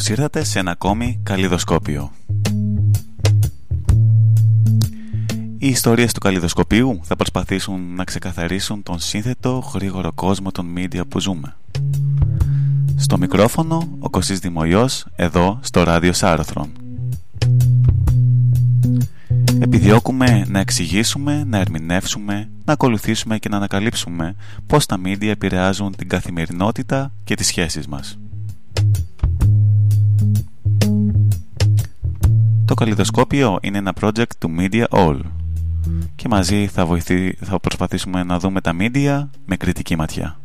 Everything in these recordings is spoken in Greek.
Καλώς ήρθατε σε ένα ακόμη καλλιδοσκόπιο. Οι ιστορίες του καλλιδοσκοπίου θα προσπαθήσουν να ξεκαθαρίσουν τον σύνθετο γρήγορο κόσμο των media που ζούμε. Στο μικρόφωνο ο Κωσής Δημοϊός, εδώ στο ράδιο Σάρωθρον. Επιδιώκουμε να εξηγήσουμε, να ερμηνεύσουμε, να ακολουθήσουμε και να ανακαλύψουμε πώς τα media επηρεάζουν την καθημερινότητα και τις σχέσεις μας. Καλλιδοσκόπιο είναι ένα project του Media All και μαζί θα, βοηθεί, θα προσπαθήσουμε να δούμε τα media με κριτική ματιά.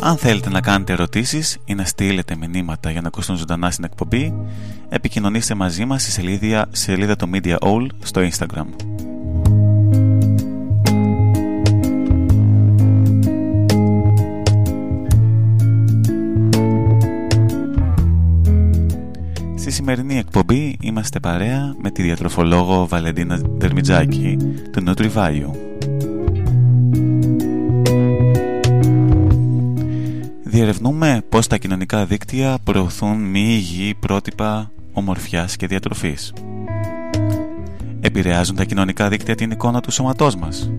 Αν θέλετε να κάνετε ερωτήσεις ή να στείλετε μηνύματα για να ακούσουν ζωντανά στην εκπομπή, επικοινωνήστε μαζί μας στη σελίδα, σελίδα του Media All στο Instagram. Στη σημερινή εκπομπή είμαστε παρέα με τη διατροφολόγο Βαλεντίνα Δερμιτζάκη του Nutri Διερευνούμε πώς τα κοινωνικά δίκτυα προωθούν μη υγιή πρότυπα ομορφιάς και διατροφής. Επηρεάζουν τα κοινωνικά δίκτυα την εικόνα του σώματός μας.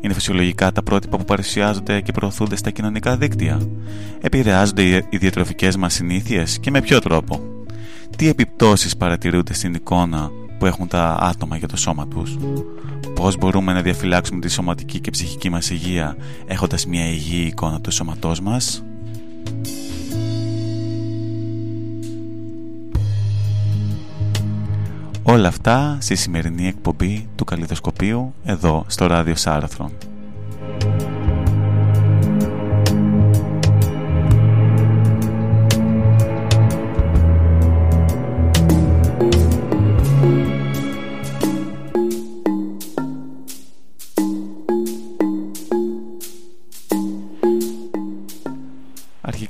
Είναι φυσιολογικά τα πρότυπα που παρουσιάζονται και προωθούνται στα κοινωνικά δίκτυα. Επηρεάζονται οι διατροφικές μας συνήθειες και με ποιο τρόπο; Τι επιπτώσεις παρατηρούνται στην εικόνα που έχουν τα άτομα για το σώμα τους; Πώς μπορούμε να διαφυλάξουμε τη σωματική και ψυχική μας υγεία έχοντας μια υγιή εικόνα του σώματός μας; Όλα αυτά στη σημερινή εκπομπή του Καλλιδοσκοπίου εδώ στο ράδιο Σάρωθρον.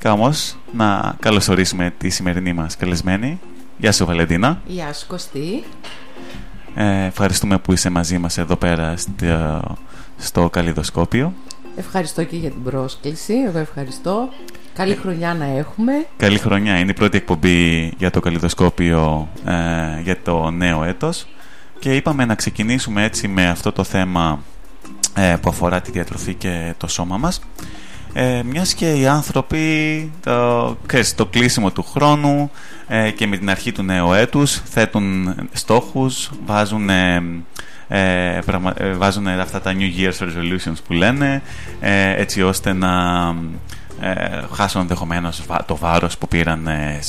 Αρχικά όμως να καλωσορίσουμε τη σημερινή μας καλεσμένη. Γεια σου Βαλεντίνα. Γεια σου Κωστή. Ε, ευχαριστούμε που είσαι μαζί μας εδώ πέρα στο, στο Καλλιδοσκόπιο. Ευχαριστώ και για την πρόσκληση. Εγώ ευχαριστώ. Καλή χρονιά να έχουμε. Καλή χρονιά. Είναι η πρώτη εκπομπή για το Καλλιδοσκόπιο ε, για το νέο έτος. Και είπαμε να ξεκινήσουμε έτσι με αυτό το θέμα ε, που αφορά τη διατροφή και το σώμα μας ε, μιας και οι άνθρωποι το, το κλείσιμο του χρόνου ε, και με την αρχή του νέου έτους θέτουν στόχους, βάζουν, ε, ε, ε βάζουν αυτά τα New Year's Resolutions που λένε έτσι ώστε να ε, χάσουν ενδεχομένως το βάρος που πήραν ε,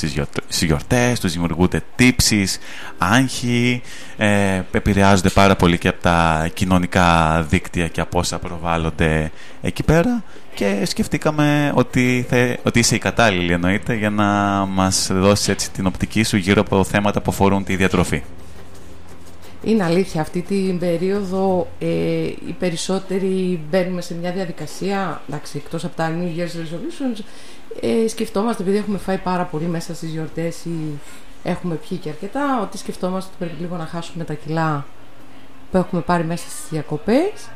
στις γιορτές, τους δημιουργούνται τύψεις, άγχη, ε, επηρεάζονται πάρα πολύ και από τα κοινωνικά δίκτυα και από όσα προβάλλονται εκεί πέρα και σκεφτήκαμε ότι, θε, ότι είσαι η κατάλληλη εννοείται για να μας δώσεις έτσι την οπτική σου γύρω από θέματα που αφορούν τη διατροφή. Είναι αλήθεια, αυτή την περίοδο ε, οι περισσότεροι μπαίνουμε σε μια διαδικασία, εντάξει, εκτός από τα New Year's Resolutions, ε, σκεφτόμαστε, επειδή έχουμε φάει πάρα πολύ μέσα στις γιορτές ή έχουμε πιει και αρκετά, ότι σκεφτόμαστε ότι πρέπει λίγο να χάσουμε τα κιλά που έχουμε πάρει μέσα στις διακοπές.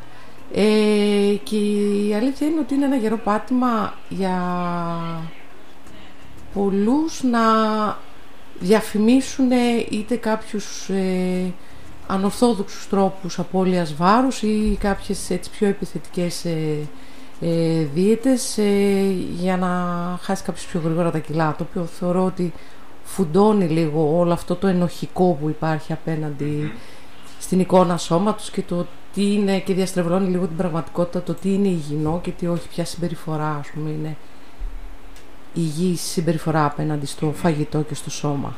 Ε, και η αλήθεια είναι ότι είναι ένα γερό πάτημα για πολλούς να διαφημίσουν είτε κάποιους ε, ανορθόδοξους τρόπους απώλειας βάρους ή κάποιες έτσι πιο επιθετικές ε, ε, δίαιτες ε, για να χάσει κάποιος πιο γρήγορα τα κιλά το οποίο θεωρώ ότι φουντώνει λίγο όλο αυτό το ενοχικό που υπάρχει απέναντι στην εικόνα σώματος και το τι είναι και διαστρεβλώνει λίγο την πραγματικότητα το τι είναι υγιεινό και τι όχι ποια συμπεριφορά ας πούμε είναι υγιής συμπεριφορά απέναντι στο φαγητό και στο σώμα.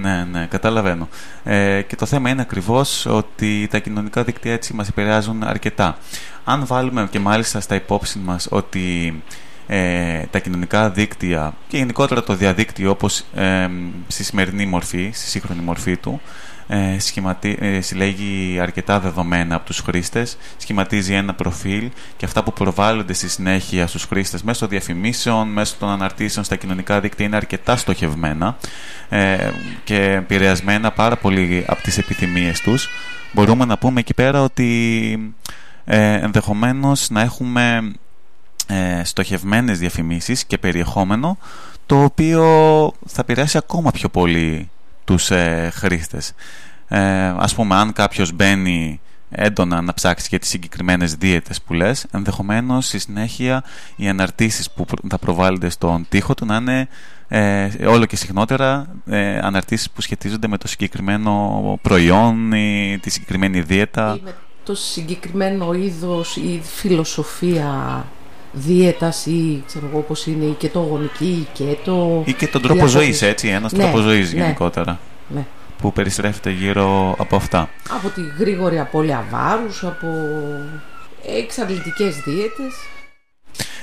Ναι, ναι, καταλαβαίνω. Ε, και το θέμα είναι ακριβώς ότι τα κοινωνικά δίκτυα έτσι μας επηρεάζουν αρκετά. Αν βάλουμε και μάλιστα στα υπόψη μας ότι ε, τα κοινωνικά δίκτυα και γενικότερα το διαδίκτυο όπως ε, στη σημερινή μορφή, στη σύγχρονη μορφή του ε, σχηματι... Ε, συλλέγει αρκετά δεδομένα από τους χρήστες, σχηματίζει ένα προφίλ και αυτά που προβάλλονται στη συνέχεια στους χρήστες μέσω διαφημίσεων, μέσω των αναρτήσεων στα κοινωνικά δίκτυα είναι αρκετά στοχευμένα ε, και επηρεασμένα πάρα πολύ από τις επιθυμίες τους. Μπορούμε να πούμε εκεί πέρα ότι ε, ενδεχομένως να έχουμε ε, στοχευμένες διαφημίσεις και περιεχόμενο το οποίο θα επηρεάσει ακόμα πιο πολύ τους ε, χρήστες. Ε, ας πούμε αν κάποιος μπαίνει έντονα να ψάξει για τις συγκεκριμένες δίαιτες που λες ενδεχομένως στη συνέχεια οι αναρτήσεις που θα προβάλλονται στον τοίχο του να είναι ε, όλο και συχνότερα ε, αναρτήσεις που σχετίζονται με το συγκεκριμένο προϊόν ή τη συγκεκριμένη δίαιτα ή με το συγκεκριμένο είδος ή φιλοσοφία δίαιτας ή ξέρω εγώ πώς είναι η κετογονική ή κέτο. Ή και τον τρόπο ζωής έτσι ένας ναι, τρόπος ζωής ναι, γενικότερα ναι. που περιστρέφεται γύρω από αυτά. Από τη γρήγορη απώλεια βάρους από εξαντλητικές δίαιτες.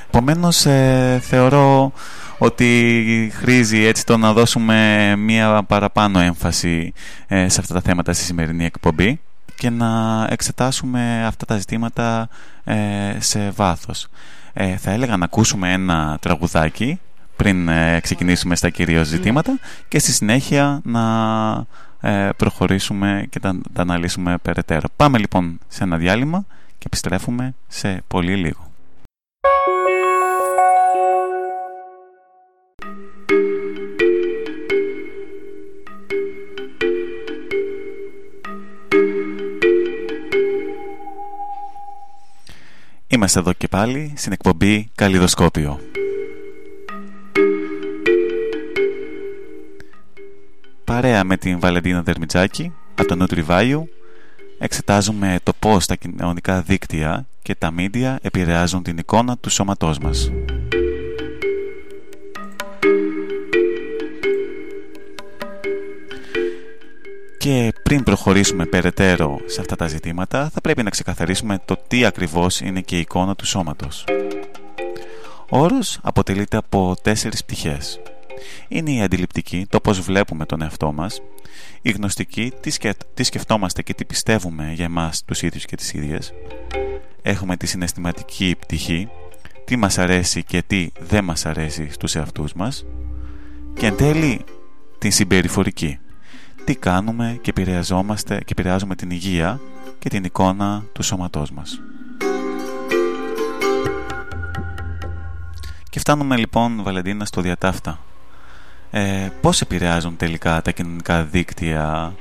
Επομένως, ε, θεωρώ ότι χρήζει έτσι το να δώσουμε μία παραπάνω έμφαση ε, σε αυτά τα θέματα στη σημερινή εκπομπή και να εξετάσουμε αυτά τα ζητήματα ε, σε βάθος. Ε, θα έλεγα να ακούσουμε ένα τραγουδάκι πριν ξεκινήσουμε στα κυρίως ζητήματα και στη συνέχεια να προχωρήσουμε και τα, τα αναλύσουμε περαιτέρω. Πάμε λοιπόν σε ένα διάλειμμα και επιστρέφουμε σε πολύ λίγο. Είμαστε εδώ και πάλι στην εκπομπή Καλλιδοσκόπιο. Παρέα με την Βαλεντίνα Δερμιτζάκη από το Νούτριβάιου εξετάζουμε το πώς τα κοινωνικά δίκτυα και τα μίντια επηρεάζουν την εικόνα του σώματός μας. Και πριν προχωρήσουμε περαιτέρω σε αυτά τα ζητήματα, θα πρέπει να ξεκαθαρίσουμε το τι ακριβώς είναι και η εικόνα του σώματος. Ο όρος αποτελείται από τέσσερις πτυχές. Είναι η αντιληπτική, το πώς βλέπουμε τον εαυτό μας, η γνωστική, τι σκεφτόμαστε και τι πιστεύουμε για εμάς τους ίδιους και τις ίδιες. Έχουμε τη συναισθηματική πτυχή, τι μας αρέσει και τι δεν μας αρέσει στους εαυτούς μας. Και εν τέλει την συμπεριφορική, τι κάνουμε και επηρεαζόμαστε και επηρεάζουμε την υγεία και την εικόνα του σώματός μας. Και φτάνουμε λοιπόν, Βαλεντίνα, στο διατάφτα. Ε, πώς επηρεάζουν τελικά τα κοινωνικά δίκτυα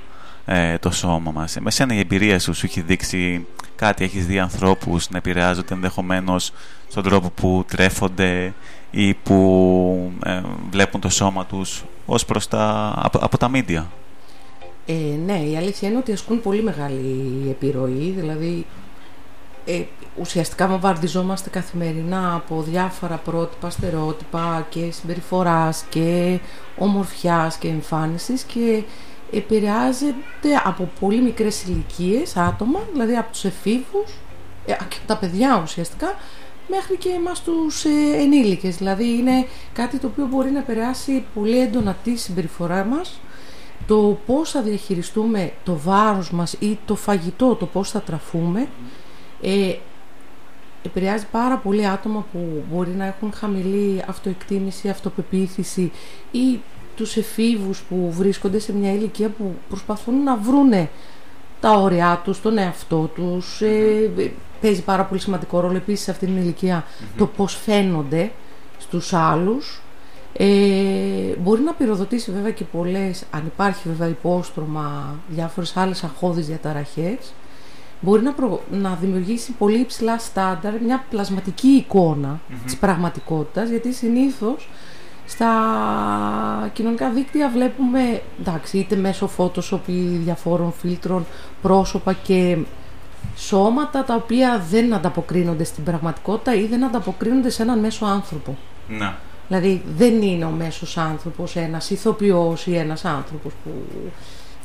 ε, το σώμα μας; Με σένα η εμπειρία σου σου έχει δείξει κάτι, έχεις δει ανθρώπους να επηρεάζονται ενδεχομένως στον τρόπο που τρέφονται ή που ε, βλέπουν το σώμα τους ως προς τα, από, από τα μίντια. Ε, ναι, η αλήθεια είναι ότι ασκούν πολύ μεγάλη επιρροή, δηλαδή ε, ουσιαστικά βομβαρδιζόμαστε καθημερινά από διάφορα πρότυπα, στερεότυπα και συμπεριφοράς και ομορφιάς και εμφάνισης και επηρεάζεται από πολύ μικρές ηλικίες άτομα, δηλαδή από τους εφήβους ε, και από τα παιδιά ουσιαστικά μέχρι και εμάς τους ε, ενήλικες. Δηλαδή είναι κάτι το οποίο μπορεί να επηρεάσει πολύ έντονα τη συμπεριφορά μας το πώς θα διαχειριστούμε το βάρος μας ή το φαγητό, το πώς θα τραφούμε, ε, επηρεάζει πάρα πολύ άτομα που μπορεί να έχουν χαμηλή αυτοεκτίμηση, αυτοπεποίθηση ή τους εφήβους που βρίσκονται σε μια ηλικία που προσπαθούν να βρούνε τα όρια τους, τον εαυτό τους. Ε, παίζει πάρα πολύ σημαντικό ρόλο επίσης σε αυτήν την ηλικια το πώς φαίνονται στους άλλους ε, μπορεί να πυροδοτήσει βέβαια και πολλές, αν υπάρχει βέβαια υπόστρωμα, διάφορες άλλες αχώδεις διαταραχές, μπορεί να, να δημιουργήσει πολύ υψηλά στάνταρ, μια πλασματική εικόνα mm-hmm. της πραγματικότητας, γιατί συνήθως στα κοινωνικά δίκτυα βλέπουμε, εντάξει, είτε μέσω Photoshop ή διαφόρων φίλτρων, πρόσωπα και σώματα τα οποία δεν ανταποκρίνονται στην πραγματικότητα ή δεν ανταποκρίνονται σε έναν μέσο άνθρωπο. Να. Δηλαδή δεν είναι ο μέσος άνθρωπος ένας ηθοποιός ή ένας άνθρωπος που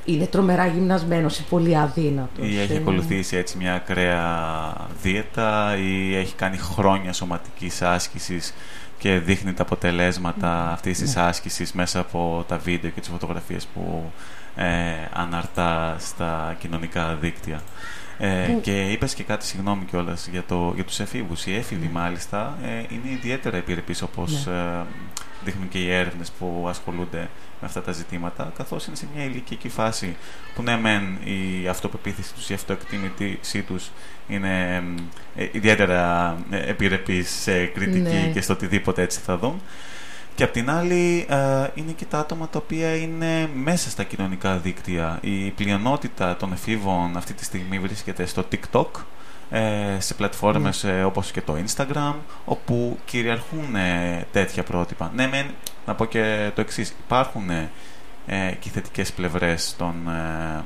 είναι τρομερά γυμνασμένος ή πολύ αδύνατος. Ή έχει ακολουθήσει έτσι μια ακραία δίαιτα ή έχει κάνει χρόνια σωματικής άσκησης και δείχνει τα αποτελέσματα ναι. αυτής της ναι. άσκησης μέσα από τα βίντεο και τις φωτογραφίες που ε, αναρτά στα κοινωνικά δίκτυα. Ε, και είπες και κάτι, συγγνώμη κιόλας για, το, για τους εφήβους. Οι έφηβοι μάλιστα ε, είναι ιδιαίτερα επιρρεπείς όπως ναι. δείχνουν και οι έρευνες που ασχολούνται με αυτά τα ζητήματα, καθώς είναι σε μια ηλικιακή φάση που ναι μεν η αυτοπεποίθηση τους, η αυτοεκτίμησή τους είναι ε, ιδιαίτερα ε, επιρρεπής σε κριτική Ναι. και στο οτιδήποτε έτσι θα δουν. Και απ' την άλλη ε, είναι και τα άτομα τα οποία είναι μέσα στα κοινωνικά δίκτυα. Η πλειονότητα των εφήβων αυτή τη στιγμή βρίσκεται στο TikTok, ε, σε πλατφόρμες ε, όπως και το Instagram, όπου κυριαρχούν ε, τέτοια πρότυπα. Ναι, μεν, να πω και το εξής. Υπάρχουν ε, και θετικές πλευρές των ε,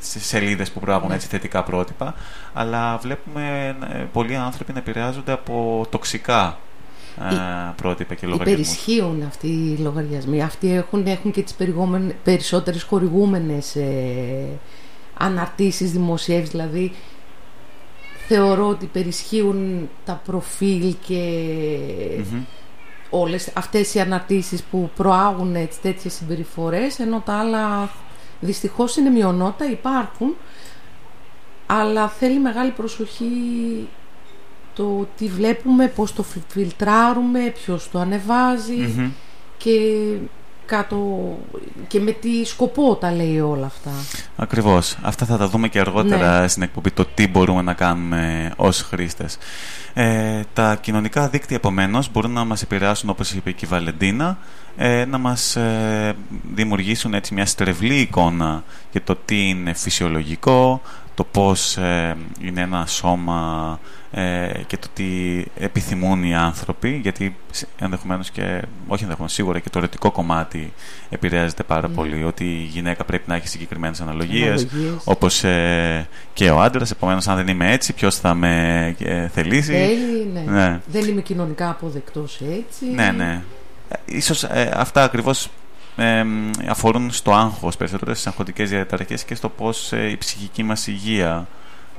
σε- σελίδες που προάγουν Ναι. έτσι θετικά πρότυπα, αλλά βλέπουμε ε, πολλοί άνθρωποι να επηρεάζονται από τοξικά ε, πρότυπα και λογαριασμούς. Υπερισχύουν αυτοί οι λογαριασμοί. Αυτοί έχουν, έχουν και τις περιγόμενες- περισσότερες χορηγούμενες ε, αναρτήσεις, δημοσιεύσεις. Δηλαδή, θεωρώ ότι υπερισχύουν τα προφίλ και Μμμ. όλες αυτές οι αναρτήσεις που προάγουν έτσι, τέτοιες συμπεριφορές, ενώ τα άλλα δυστυχώς είναι μειονότητα, υπάρχουν, αλλά θέλει μεγάλη προσοχή το τι βλέπουμε, πώς το φι- φιλτράρουμε, ποιος το ανεβάζει Μμμ. και, κάτω, και με τι σκοπό τα λέει όλα αυτά. Ακριβώς. Αυτά θα τα δούμε και αργότερα Ναι. στην εκπομπή, το τι μπορούμε να κάνουμε ως χρήστες. Ε, τα κοινωνικά δίκτυα, επομένως, μπορούν να μας επηρεάσουν, όπως είπε και η Βαλεντίνα, ε, να μας ε, δημιουργήσουν έτσι μια στρεβλή εικόνα για το τι είναι φυσιολογικό, το πώς ε, είναι ένα σώμα ε, και το τι επιθυμούν οι άνθρωποι, γιατί σ- ενδεχομένως και, όχι ενδεχομένως, σίγουρα και το ερωτικό κομμάτι επηρεάζεται πάρα Ναι. πολύ, ότι η γυναίκα πρέπει να έχει συγκεκριμένες αναλογίες, Αναλογίες. όπως ε, και ο άντρας, επομένως αν δεν είμαι έτσι, ποιος θα με ε, θελήσει. Θέλει, ναι. Ναι. Δεν είμαι κοινωνικά αποδεκτός έτσι. Ναι, ναι. Ε, Ίσως ε, αυτά ακριβώς ε, μ, αφορούν στο άγχος περισσότερο, στις αγχωτικές διαταραχές και στο πώς ε, η ψυχική μας υγεία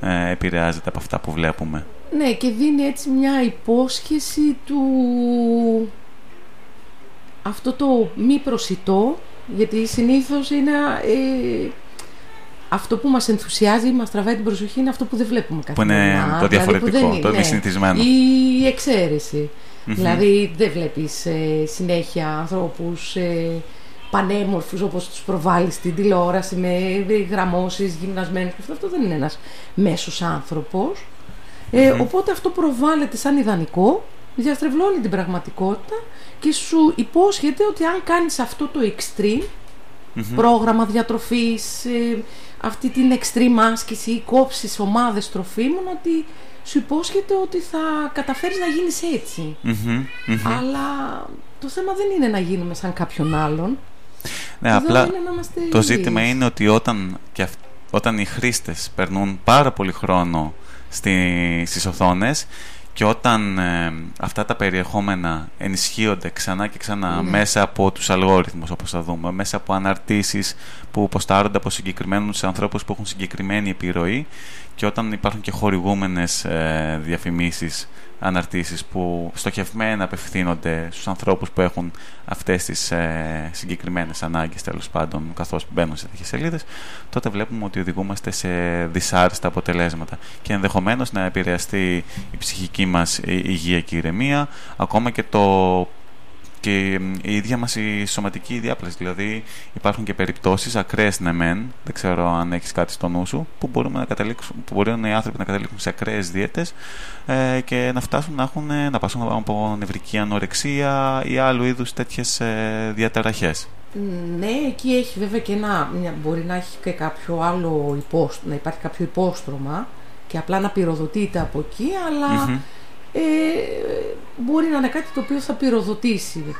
ε, επηρεάζεται από αυτά που βλέπουμε. Ναι, και δίνει έτσι μια υπόσχεση του αυτό το μη προσιτό, γιατί συνήθως είναι ε, αυτό που μας ενθουσιάζει, μας τραβάει την προσοχή, είναι αυτό που δεν βλέπουμε Που είναι καθημερινά. το δηλαδή που διαφορετικό, δεν το είναι- μη συνηθισμένο. Η εξαίρεση. Μμμ. Δηλαδή δεν βλέπεις ε, συνέχεια ανθρώπους ε, πανέμορφους όπως τους προβάλλεις στην τηλεόραση με γραμμώσεις, γυμνασμένους και αυτό, αυτό δεν είναι ένας μέσος άνθρωπος. Ε, Μμμ. Οπότε αυτό προβάλλεται σαν ιδανικό, διαστρεβλώνει την πραγματικότητα και σου υπόσχεται ότι αν κάνεις αυτό το extreme, Μμμ. πρόγραμμα διατροφής, ε, αυτή την extreme άσκηση ή κόψεις ομάδες τροφίμων, ότι σου υπόσχεται ότι θα καταφέρεις να γίνεις έτσι. Μμμ, μμμ. Αλλά το θέμα δεν είναι να γίνουμε σαν κάποιον άλλον. Ναι, Εδώ απλά είναι να είμαστε το υγιείς. ζήτημα είναι ότι όταν, και αυ- όταν οι χρήστες περνούν πάρα πολύ χρόνο στη, στις οθόνες και όταν ε, αυτά τα περιεχόμενα ενισχύονται ξανά και ξανά Ναι. μέσα από τους αλγόριθμους όπως θα δούμε, μέσα από αναρτήσεις που ποστάρονται από συγκεκριμένους ανθρώπους που έχουν συγκεκριμένη επιρροή και όταν υπάρχουν και χορηγούμενες ε, διαφημίσεις αναρτήσεις που στοχευμένα απευθύνονται στους ανθρώπους που έχουν αυτές τις ε, συγκεκριμένες ανάγκες τέλος πάντων καθώς μπαίνουν σε τέτοιες σελίδες τότε βλέπουμε ότι οδηγούμαστε σε δυσάρεστα αποτελέσματα και ενδεχομένως να επηρεαστεί η ψυχική μας η- υγεία και η ηρεμία ακόμα και το και η ίδια μας η σωματική διάπλαση. Δηλαδή υπάρχουν και περιπτώσεις ακραίες ναι μεν, δεν ξέρω αν έχεις κάτι στο νου σου, που, μπορούμε να καταλήξουν, που μπορεί οι άνθρωποι να καταλήξουν σε ακραίες δίαιτες ε, και να φτάσουν να, έχουν, να πάσουν από νευρική ανορεξία ή άλλου είδους τέτοιες ε, διαταραχές. Ναι, εκεί έχει βέβαια και ένα, μια- μπορεί να έχει και κάποιο άλλο υπόστρωμα, να υπάρχει κάποιο υπόστρωμα και απλά να πυροδοτείται από εκεί, αλλά Μμμ. Ε, μπορεί να είναι κάτι το οποίο θα πυροδοτήσει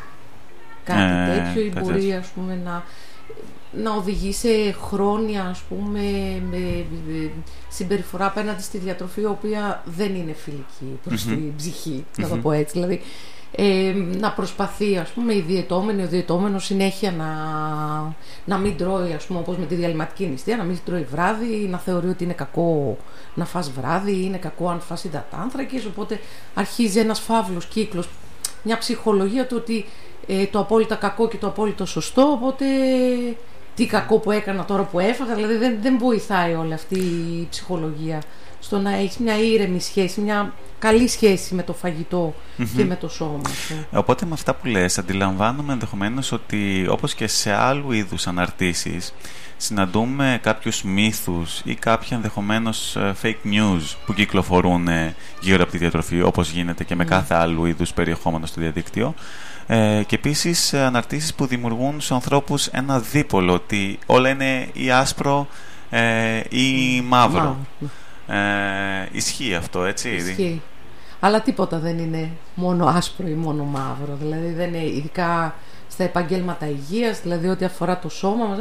κάτι Ε, τέτοιο ή κάτι μπορεί τέτοιο. ας πούμε να, να οδηγεί σε χρόνια ας πούμε με, με συμπεριφορά απέναντι στη διατροφή η οποία δεν είναι φιλική προς Μμμ. την ψυχή, να το Μμμ. πω έτσι. Δηλαδή ε, να προσπαθεί ας πούμε η διαιτώμενη, ο διαιτώμενος συνέχεια να, να μην τρώει ας πούμε όπως με τη διαλυματική νηστεία, να μην τρώει βράδυ, να θεωρεί ότι είναι κακό να φας βράδυ, είναι κακό αν φας υδατάνθρακες, οπότε αρχίζει ένας φαύλος κύκλος, μια ψυχολογία του ότι ε, το απόλυτα κακό και το απόλυτο σωστό, οπότε τι κακό που έκανα τώρα που έφαγα. Δηλαδή δεν, δεν βοηθάει όλη αυτή η ψυχολογία στο να έχεις μια ήρεμη σχέση, μια καλή σχέση με το φαγητο και με το σώμα σου. Οπότε με αυτά που λες αντιλαμβάνομαι ενδεχομένως ότι όπως και σε άλλου είδους αναρτήσεις συναντούμε κάποιους μύθους ή κάποια ενδεχομένως ε, fake news που κυκλοφορούν ε, γύρω από τη διατροφή όπως γίνεται και με ναι. κάθε άλλου είδους περιεχόμενο στο διαδίκτυο ε, και επίσης αναρτήσεις που δημιουργούν στους ανθρώπους ένα δίπολο ότι όλα είναι ή άσπρο ή μαύρο. Ε, ισχύει αυτό, έτσι. Ισχύει. Αλλά τίποτα δεν είναι μόνο άσπρο ή μόνο μαύρο. Δηλαδή δεν είναι ειδικά στα επαγγέλματα υγείας, δηλαδή ό,τι αφορά το σώμα μας,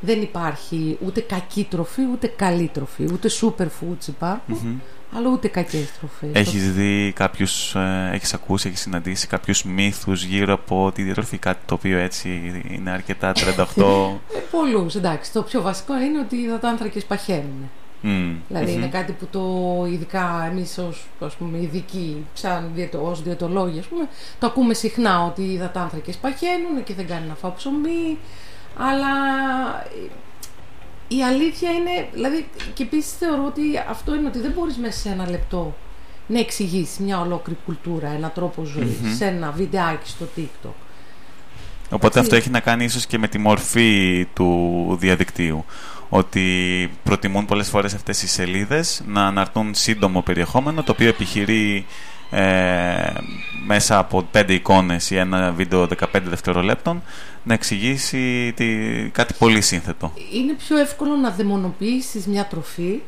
δεν υπάρχει ούτε κακή τροφή, ούτε καλή τροφή, ούτε superfoods υπάρχουν, αλλά ούτε κακές τροφές. Έχεις δει κάποιους, ε, έχεις ακούσει, έχεις συναντήσει κάποιους μύθους γύρω από τη διατροφή, κάτι το οποίο έτσι είναι αρκετά 38... ε, πολλούς, εντάξει. Το πιο βασικό είναι ότι οι υδατάνθρακες παχαίνουν. Mm. δηλαδη είναι κάτι που το ειδικά εμείς ως ας πούμε, ειδικοί, σαν διαιτο, ως διαιτολόγοι, ας πούμε, το ακούμε συχνά ότι οι υδατάνθρακες παχαίνουν και δεν κάνει να φάω ψωμί, αλλά η αλήθεια είναι, δηλαδή, και επίσης θεωρώ ότι αυτό είναι ότι δεν μπορείς μέσα σε ένα λεπτό να εξηγήσεις μια ολόκληρη κουλτούρα, ένα τρόπο σε ένα βιντεάκι στο TikTok. Οπότε αυτό έχει να κάνει ίσως και με τη μορφή του διαδικτύου ότι προτιμούν πολλές φορές αυτές οι σελίδες να αναρτούν σύντομο περιεχόμενο το οποίο επιχειρεί ε, μέσα από πέντε εικόνες ή ένα βίντεο 15 δευτερολέπτων να εξηγήσει τι, κάτι πολύ σύνθετο. Είναι πιο εύκολο να δαιμονοποιήσεις μια τροφή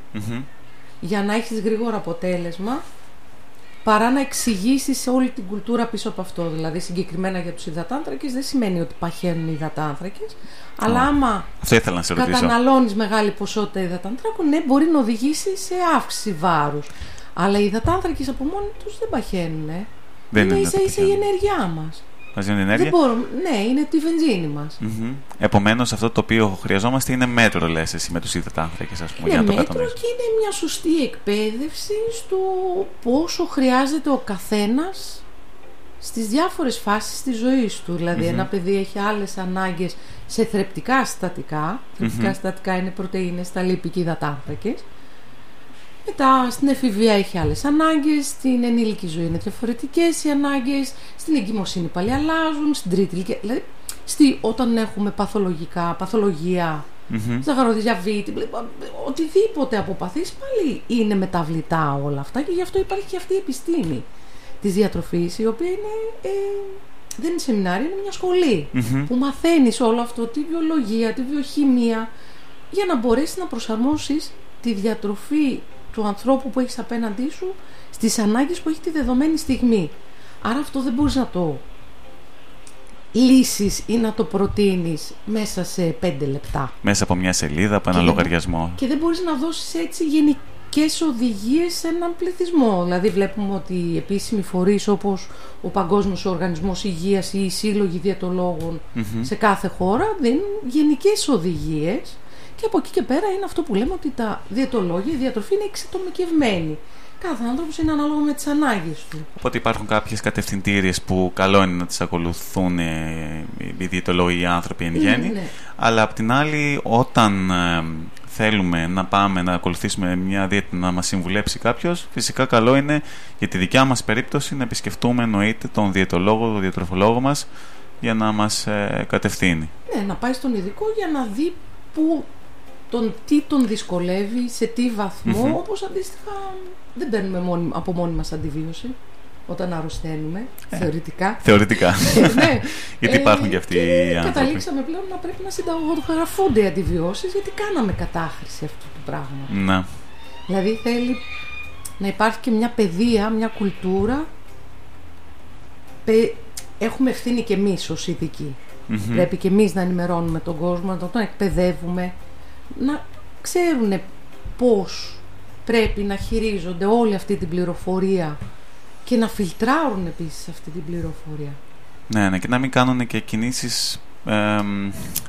για να έχεις γρήγορο αποτέλεσμα παρά να εξηγήσεις όλη την κουλτούρα πίσω από αυτό. Δηλαδή, συγκεκριμένα για τους υδατάνθρακες, δεν σημαίνει ότι παχαίνουν οι υδατάνθρακες, αλλά άμα καταναλώνεις μεγάλη ποσότητα υδατάνθρακων, ναι, μπορεί να οδηγήσει σε αύξηση βάρους. Αλλά οι υδατάνθρακες από μόνοι τους δεν παχαίνουν. Δεν είναι ίσα ίσα η ενέργειά μας. Μας δίνουν ενέργεια. Δεν μπορούμε. Ναι, είναι τη βενζίνη μας. Mm-hmm. Επομένως, αυτό το οποίο χρειαζόμαστε είναι μέτρο, λες εσύ, με τους υδατάνθρακες, ας πούμε. Είναι μέτρο και είναι μια σωστή εκπαίδευση στο πόσο χρειάζεται ο καθένας στις διάφορες φάσεις της ζωής του. δηλαδη ένα παιδί έχει άλλες ανάγκες σε θρεπτικά συστατικά. Θρεπτικά συστατικά είναι πρωτενε, τα λίπη και υδατάνθρακες. Μετά στην εφηβεία έχει άλλες ανάγκες, στην ενήλικη ζωή είναι διαφορετικές οι ανάγκες, στην εγκυμοσύνη πάλι αλλάζουν, στην τρίτη ηλικία. Δηλαδή, στη, όταν έχουμε παθολογικά, παθολογία, mm-hmm. ζαχαροδιαβήτη, οτιδήποτε αποπαθείς πάλι είναι μεταβλητά όλα αυτά και γι' αυτό υπάρχει και αυτή η επιστήμη της διατροφής η οποία είναι, ε, δεν είναι σεμινάρια, είναι μια σχολη που μαθαίνεις όλο αυτό, τη βιολογία, τη βιοχημία για να μπορέσεις να προσαρμόσεις τη διατροφή του ανθρώπου που έχεις απέναντί σου στις ανάγκες που έχει τη δεδομένη στιγμή. Άρα αυτό δεν μπορείς να το λύσεις ή να το προτείνεις μέσα σε πέντε λεπτά. Μέσα από μια σελίδα, από ένα λογαριασμό. Και δεν μπορείς να δώσεις έτσι γενικές οδηγίες σε έναν πληθυσμό. Δηλαδή βλέπουμε ότι οι επίσημοι φορείς όπως ο Παγκόσμιος Οργανισμός Υγείας ή οι σύλλογοι σε κάθε χώρα δίνουν γενικές οδηγίες και από εκεί και πέρα είναι αυτό που λέμε ότι τα διαιτολόγια, η διατροφή είναι εξατομικευμένη. Κάθε άνθρωπος είναι ανάλογο με τις ανάγκες του. Οπότε υπάρχουν κάποιες κατευθυντήριες που καλό είναι να τις ακολουθούν οι διαιτολόγοι, οι άνθρωποι εν γέννη. Ναι. Αλλά απ' την άλλη, όταν ε, θέλουμε να πάμε να ακολουθήσουμε μια δίαιτα να μας συμβουλέψει κάποιος, φυσικά καλό είναι για τη δικιά μας περίπτωση να επισκεφτούμε εννοείται τον διαιτολόγο, τον διατροφολόγο μας για να μας ε, κατευθύνει. Ναι, να πάει στον ειδικό για να δει πού τον τι τον δυσκολεύει, σε τι βαθμό, mm-hmm. όπως αντίστοιχα δεν παίρνουμε μόνοι, από μόνοι μας αντιβίωση όταν αρρωσταίνουμε, ε, θεωρητικά. Θεωρητικά. ναι. γιατί υπάρχουν και αυτοί και οι άνθρωποι. Καταλήξαμε πλέον να πρέπει να συνταγογραφούνται οι αντιβιώσεις γιατί κάναμε κατάχρηση αυτού του πράγματος. Να. Δηλαδή θέλει να υπάρχει και μια παιδεία, μια κουλτούρα. Έχουμε ευθύνη και εμείς ως ειδικοί. Mm-hmm. Πρέπει και εμείς να ενημερώνουμε τον κόσμο, να τον εκπαιδεύουμε, να ξέρουν πώς πρέπει να χειρίζονται όλη αυτή την πληροφορία και να φιλτράρουν επίσης αυτή την πληροφορία. Ναι, ναι, και να μην κάνουν και κινήσεις ε,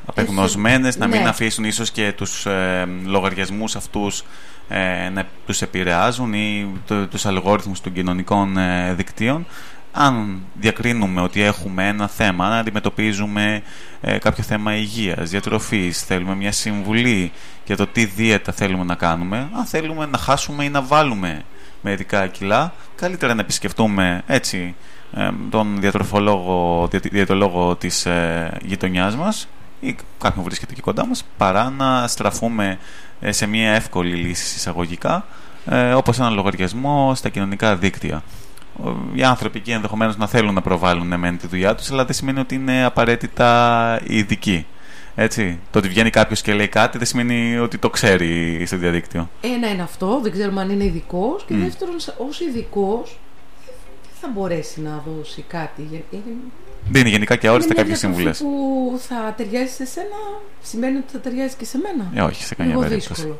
απεγνωσμένες, να μην ναι. αφήσουν ίσως και τους ε, λογαριασμούς αυτούς ε, να τους επηρεάζουν ή το, τους αλγόριθμους των κοινωνικών ε, δικτύων αν διακρίνουμε ότι έχουμε ένα θέμα, αν αντιμετωπίζουμε ε, κάποιο θέμα υγείας, διατροφής, θέλουμε μια συμβουλή για το τι δίαιτα θέλουμε να κάνουμε, αν θέλουμε να χάσουμε ή να βάλουμε μερικά κιλά, καλύτερα να επισκεφτούμε έτσι ε, τον διατροφολόγο, διαιτολόγο της ε, γειτονιάς μας ή κάποιον βρίσκεται εκεί κοντά μας, παρά να στραφούμε ε, σε μια εύκολη λύση εισαγωγικά, ε, όπως ένα λογαριασμό στα κοινωνικά δίκτυα οι άνθρωποι εκεί ενδεχομένως να θέλουν να προβάλλουν μεν τη δουλειά τους, αλλά δεν σημαίνει ότι είναι απαραίτητα ειδικοί. Έτσι. Το ότι βγαίνει κάποιος και λέει κάτι δεν σημαίνει ότι το ξέρει στο διαδίκτυο. Ένα είναι αυτό, δεν ξέρουμε αν είναι ειδικός. Και mm. δεύτερον, ως ειδικός, δεν θα μπορέσει να δώσει κάτι. Δίνει γενικά και αόριστα κάποιες συμβουλές. που θα ταιριάζει σε σένα, σημαίνει ότι θα ταιριάζει και σε μένα. Ε, όχι, σε καμία περίπτωση.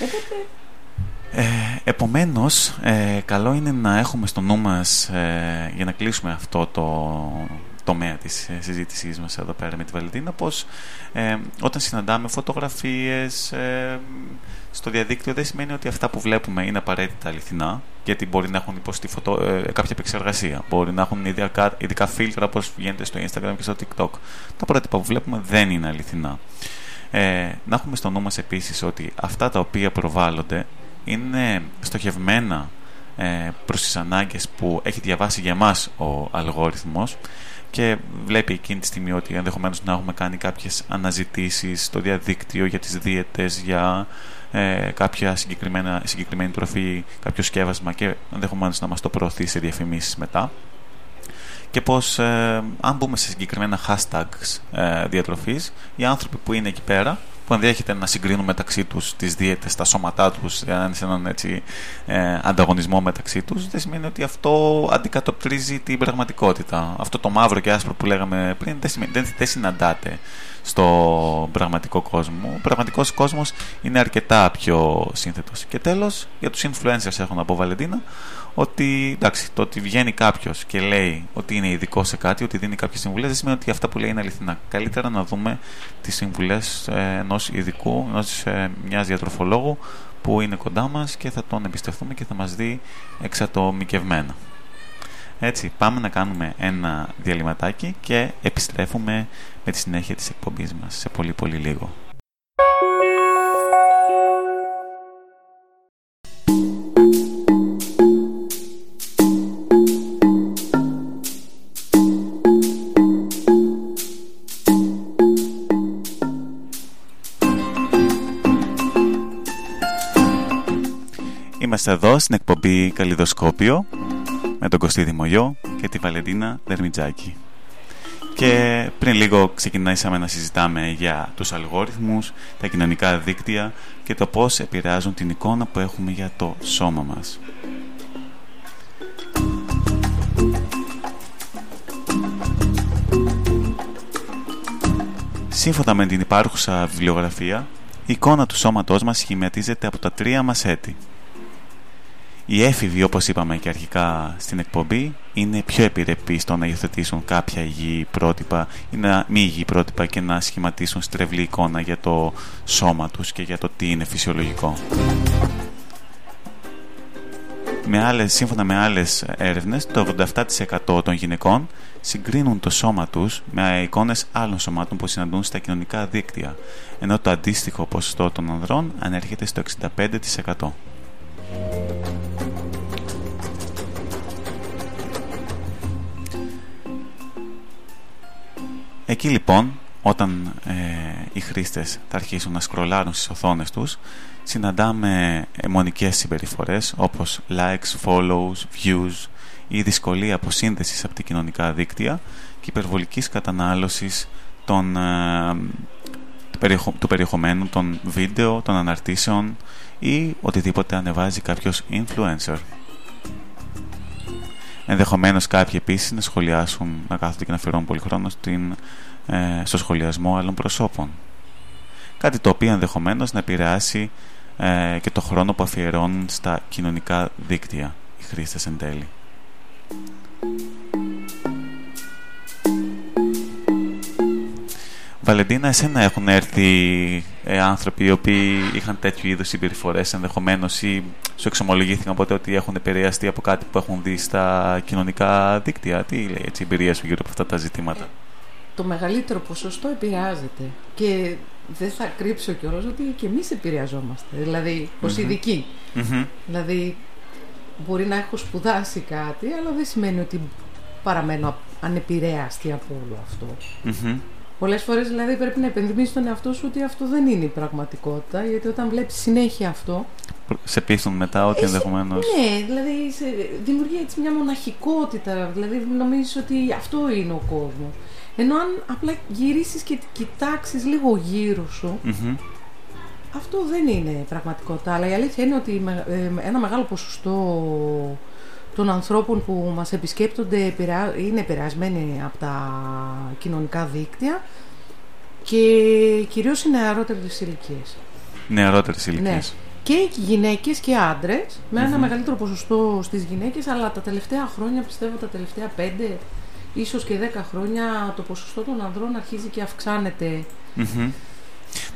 Οπότε ε, επομένως, ε, καλό είναι να έχουμε στο νου μας, ε, για να κλείσουμε αυτό το τομέα της ε, συζήτησής μας εδώ πέρα με τη Βαλεντίνα, πως ε, όταν συναντάμε φωτογραφίες στο διαδίκτυο δεν σημαίνει ότι αυτά που βλέπουμε είναι απαραίτητα αληθινά, γιατί μπορεί να έχουν υποστεί φωτο, κάποια επεξεργασία, μπορεί να έχουν ειδικά, ειδικά φίλτρα όπως γίνεται στο Instagram και στο TikTok. Τα πρότυπα που βλέπουμε δεν είναι αληθινά. να έχουμε στο νου μας επίσης ότι αυτά τα οποία προβάλλονται είναι στοχευμένα ε, προς τις ανάγκες που έχει διαβάσει για μας ο αλγόριθμος και βλέπει εκείνη τη στιγμή ότι ενδεχομένως να έχουμε κάνει κάποιες αναζητήσεις στο διαδίκτυο για τις δίαιτες, για ε, κάποια συγκεκριμένα, συγκεκριμένη τροφή, κάποιο σκεύασμα και ενδεχομένως να μας το προωθεί σε διαφημίσεις μετά. Και πως ε, αν μπούμε σε συγκεκριμένα hashtags ε, διατροφής οι άνθρωποι που είναι εκεί πέρα που ενδέχεται να συγκρίνουν μεταξύ τους τις δίαιτες, τα σώματά τους, αν σε έναν έτσι, ε, ανταγωνισμό μεταξύ τους, δεν σημαίνει ότι αυτό αντικατοπτρίζει την πραγματικότητα. Αυτό το μαύρο και άσπρο που λέγαμε πριν δεν, σημαίνει, δεν, δεν συναντάται στο πραγματικό κόσμο. Ο πραγματικός κόσμος είναι αρκετά πιο σύνθετος. Και τέλος, για τους influencers έχω να πω Βαλεντίνα, ότι εντάξει, το ότι βγαίνει κάποιος και λέει ότι είναι ειδικό σε κάτι, ότι δίνει κάποιες συμβουλές, δεν σημαίνει ότι αυτά που λέει είναι αληθινά. Καλύτερα να δούμε τις συμβουλές ε, ενός ειδικού, ενός ε, μιας διατροφολόγου που είναι κοντά μας και θα τον εμπιστευτούμε και θα μας δει εξατομικευμένα. Έτσι, πάμε να κάνουμε ένα διαλυματάκι και επιστρέφουμε με τη συνέχεια της εκπομπής μας σε πολύ πολύ λίγο. Εδώ στην εκπομπή Καλλιδοσκόπιο με τον Κωστή Δημογιό και τη Βαλεντίνα Δερμιτζάκη. Και πριν λίγο ξεκινήσαμε να συζητάμε για τους αλγόριθμους, τα κοινωνικά δίκτυα και το πώς επηρεάζουν την εικόνα που έχουμε για το σώμα μας. Σύμφωνα με την υπάρχουσα βιβλιογραφία, η εικόνα του σώματός μας σχηματίζεται από τα τρία μας έτη – οι έφηβοι, όπως είπαμε και αρχικά στην εκπομπή, είναι πιο επιρρεπείς στο να υιοθετήσουν κάποια υγιή πρότυπα ή να μη υγιή πρότυπα και να σχηματίσουν στρεβλή εικόνα για το σώμα τους και για το τι είναι φυσιολογικό. Με άλλες, σύμφωνα με άλλες έρευνες, το 87% των γυναικών συγκρίνουν το σώμα τους με εικόνες άλλων σωμάτων που συναντούν στα κοινωνικά δίκτυα, ενώ το αντίστοιχο ποσοστό των ανδρών ανέρχεται στο 65%. Εκεί λοιπόν, όταν ε, οι χρήστες θα αρχίσουν να σκρολάρουν στις οθόνες τους, συναντάμε αιμονικές συμπεριφορές όπως likes, follows, views ή δυσκολία αποσύνδεσης από τα κοινωνικά δίκτυα και υπερβολικής κατανάλωσης των, ε, του περιεχομένου των βίντεο, των αναρτήσεων ή οτιδήποτε ανεβάζει κάποιος influencer. Ενδεχομένως κάποιοι επίσης να σχολιάσουν, να κάθονται και να αφιερώνουν πολύ χρόνο στην, ε, στο σχολιασμό άλλων προσώπων. Κάτι το οποίο ενδεχομένως να επηρεάσει ε, και το χρόνο που αφιερώνουν στα κοινωνικά δίκτυα οι χρήστες εν τέλει. Βαλεντίνα, εσένα έχουν έρθει ε, άνθρωποι οι οποίοι είχαν τέτοιου είδους συμπεριφορές ενδεχομένως ή σου εξομολογήθηκαν ποτέ ότι έχουν επηρεαστεί από κάτι που έχουν δει στα κοινωνικά δίκτυα; Τι λέει έτσι η εμπειρία σου γύρω από αυτά τα ζητήματα; το μεγαλύτερο ποσοστό επηρεάζεται. Και δεν θα κρύψω κιόλας ότι και εμείς επηρεαζόμαστε. Δηλαδή, ως Μμμ. ειδικοί. Μμμ. Δηλαδή, μπορεί να έχω σπουδάσει κάτι, αλλά δεν σημαίνει ότι παραμένω ανεπηρέαστη από όλο αυτό. Μμμ. Πολλές φορές δηλαδή πρέπει να επενδυμίσεις τον εαυτό σου ότι αυτό δεν είναι η πραγματικότητα, γιατί όταν βλέπεις συνέχεια αυτό. Σε πείθουν μετά ότι Εσύ- ενδεχομένω. Ναι, δηλαδή σε- δημιουργεί έτσι μια μοναχικότητα. Δηλαδή νομίζεις ότι αυτό είναι ο κόσμος. Ενώ αν απλά γυρίσεις και κοιτάξεις λίγο γύρω σου, αυτό δεν είναι πραγματικότητα. Αλλά η αλήθεια είναι ότι με- ε, ένα μεγάλο ποσοστό των ανθρώπων που μας επισκέπτονται επηρεά- είναι επηρεασμένοι από τα κοινωνικά δίκτυα και κυρίως οι νεαρότερες ηλικίες. Νεαρότερες ηλικίες. Ναι. Και οι γυναίκες και άντρες, με ένα Μμμ. μεγαλύτερο ποσοστό στις γυναίκες, αλλά τα τελευταία χρόνια, πιστεύω τα τελευταία πέντε, ίσως και δέκα χρόνια, το ποσοστό των ανδρών αρχίζει και αυξάνεται.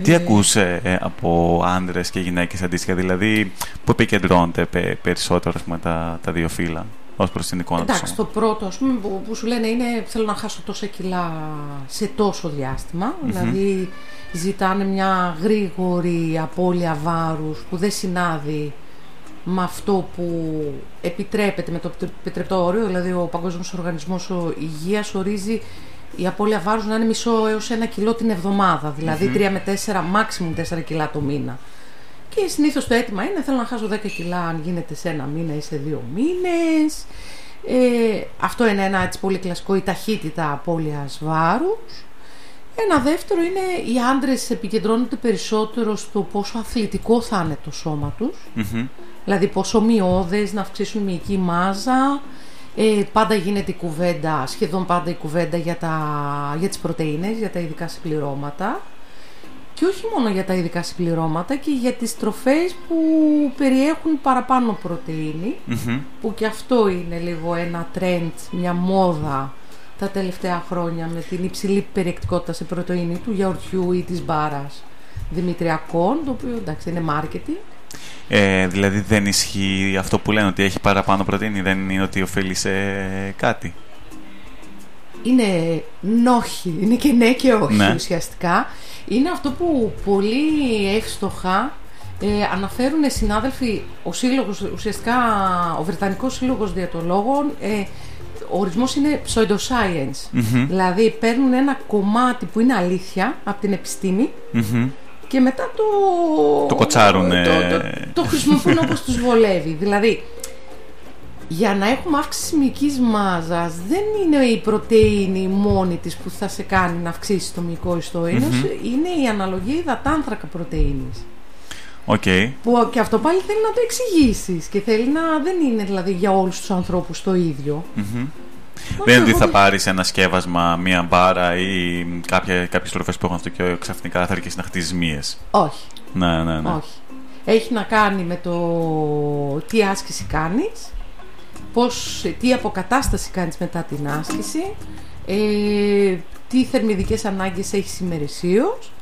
Τι Ε, ακούς ε, ε, από άντρες και γυναίκες αντίστοιχα, δηλαδή που επικεντρώνονται πε- περισσότερο ας πούμε, τα, τα δύο φύλλα ως προς την εικόνα του Εντάξει, σώμα. το πρώτο ας πούμε, που, που σου λένε είναι θέλω να χάσω τόσα κιλά σε τόσο διάστημα. Μμμ. Δηλαδή ζητάνε μια γρήγορη απώλεια βάρους που δεν συνάδει με αυτό που επιτρέπεται με το επιτρεπτό όριο. Δηλαδή ο Παγκόσμιος Οργανισμός Υγείας ορίζει η απώλεια βάρους να είναι μισό έως ένα κιλό την εβδομάδα. Δηλαδή Μμμ. 3 με 4, maximum 4 κιλά το μήνα. Και συνήθως το αίτημα είναι θέλω να χάσω 10 κιλά αν γίνεται σε ένα μήνα ή σε δύο μήνες. Ε, αυτό είναι ένα έτσι πολύ κλασικό, η ταχύτητα απώλειας βάρους. Ένα δεύτερο είναι οι άντρες επικεντρώνονται περισσότερο στο πόσο αθλητικό θα είναι το σώμα τους. Μμμ. Δηλαδή πόσο μειώδες, να αυξήσουν μυϊκή μάζα. Ε, πάντα γίνεται η κουβέντα, σχεδόν πάντα η κουβέντα για, τα, για τις πρωτεΐνες, για τα ειδικά συμπληρώματα. Και όχι μόνο για τα ειδικά συμπληρώματα και για τις τροφές που περιέχουν παραπάνω πρωτεΐνη, Μμμ. που και αυτό είναι λίγο ένα trend, μια μόδα τα τελευταία χρόνια με την υψηλή περιεκτικότητα σε πρωτεΐνη του γιαουρτιού ή της μπάρας δημητριακών, το οποίο εντάξει είναι marketing. Ε, δηλαδή δεν ισχύει αυτό που λένε ότι έχει παραπάνω πρωτεΐνη, δεν είναι ότι οφείλει σε κάτι. είναι νόχι, είναι και ναι και όχι Ναι. ουσιαστικά. Είναι αυτό που πολύ εύστοχα ε, αναφέρουν συνάδελφοι, ο σύλλογος, ουσιαστικά ο Βρετανικός Σύλλογος Διατολόγων, ε, ο ορισμός είναι pseudoscience. Μμμ. Δηλαδή παίρνουν ένα κομμάτι που είναι αλήθεια από την επιστήμη Μμμ. Και μετά το... Το κοτσάρουνε. Το, το, το χρησιμοποιούν όπως τους βολεύει. Δηλαδή, για να έχουμε αύξηση μυϊκής μάζας δεν είναι η πρωτεΐνη μόνη της που θα σε κάνει να αυξήσεις το μυϊκό ιστό, Μμμ. είναι η αναλογία υδατάνθρακα πρωτεΐνης. Οκ. Που και αυτό πάλι θέλει να το εξηγήσεις και θέλει να δεν είναι δηλαδή για όλους τους ανθρώπους το ίδιο. Μμμ. Μόνο Δεν είναι ότι εγώ θα δεν- πάρεις ένα σκεύασμα, μία μπάρα ή κάποια, κάποιες τροφές που έχουν αυτό και ξαφνικά θα αρχίσει να χτίζεις μύες. Όχι. Ναι, ναι, ναι. Όχι. Έχει να κάνει με το τι άσκηση κάνεις, πώς, τι αποκατάσταση κάνεις μετά την άσκηση, ε, τι θερμιδικές ανάγκες έχεις ημερησίως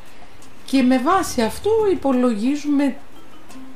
και με βάση αυτό υπολογίζουμε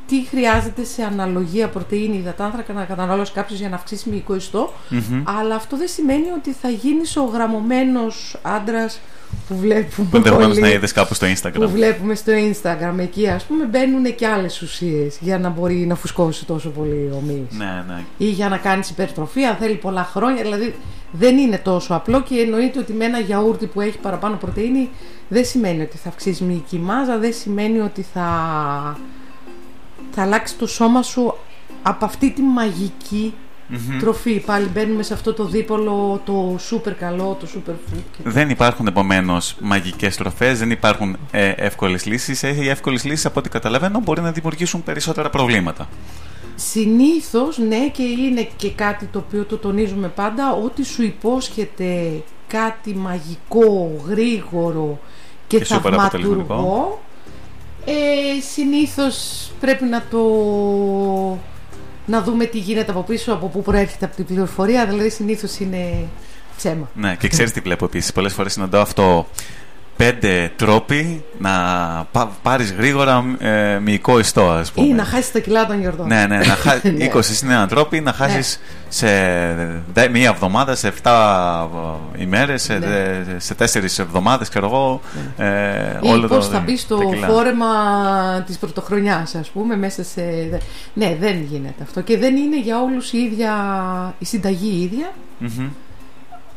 τι χρειάζεται σε αναλογία πρωτεΐνη υδατάνθρακα να καταναλώσει κάποιος για να αυξήσει μυϊκό ιστό Μμμ. αλλά αυτό δεν σημαίνει ότι θα γίνεις ο γραμμωμένος άντρας που βλέπουμε Που ενδεχομένως όλοι να είδες κάπου στο που Instagram. βλέπουμε στο Instagram εκεί ας πούμε μπαίνουν και άλλες ουσίες για να μπορεί να φουσκώσει τόσο πολύ ο μυς. Ναι, ναι. Ή για να κάνεις υπερτροφή αν θέλει πολλά χρόνια, δηλαδή δεν είναι τόσο απλό και εννοείται ότι με ένα γιαούρτι που έχει παραπάνω πρωτεΐνη δεν σημαίνει ότι θα αυξήσεις μυϊκή μάζα, δεν σημαίνει ότι θα, θα αλλάξει το σώμα σου από αυτή τη μαγική Μμμ. τροφή. Πάλι μπαίνουμε σε αυτό το δίπολο, το super καλό, το super food. και- Δεν υπάρχουν επομένως μαγικές τροφές, δεν υπάρχουν ε, εύκολες λύσεις. Ε, οι εύκολες λύσεις, από ό,τι καταλαβαίνω, μπορεί να δημιουργήσουν περισσότερα προβλήματα. Συνήθως, ναι, και είναι και κάτι το οποίο το τονίζουμε πάντα, ότι σου υπόσχεται κάτι μαγικό, γρήγορο και, Και σούπερ θαυματουργό, αποτελεσματικό. Ε, συνήθως πρέπει να το... να δούμε τι γίνεται από πίσω, από πού προέρχεται από την πληροφορία, δηλαδή συνήθως είναι ψέμα. Ναι, και ξέρεις τι βλέπω επίσης. Πολλές φορές συναντάω αυτό. Πέντε τρόποι να πά, πάρεις γρήγορα ε, μυϊκό ιστό, ας πούμε. Ή να χάσεις τα κιλά των γιορτών. Ναι, ναι, να χά... 20 είναι ένα τρόποι να χάσεις σε μία εβδομάδα, σε 7 ημέρες, σε, ναι. σε 4 εβδομάδες, ξέρω εγώ. Ναι. Ε, Ή όλο πώς το, θα μπεις στο φόρεμα της πρωτοχρονιάς, ας πούμε, μέσα σε... Ναι, δεν γίνεται αυτό. Και δεν είναι για όλους η ίδια, η συνταγή ίδια. Mm-hmm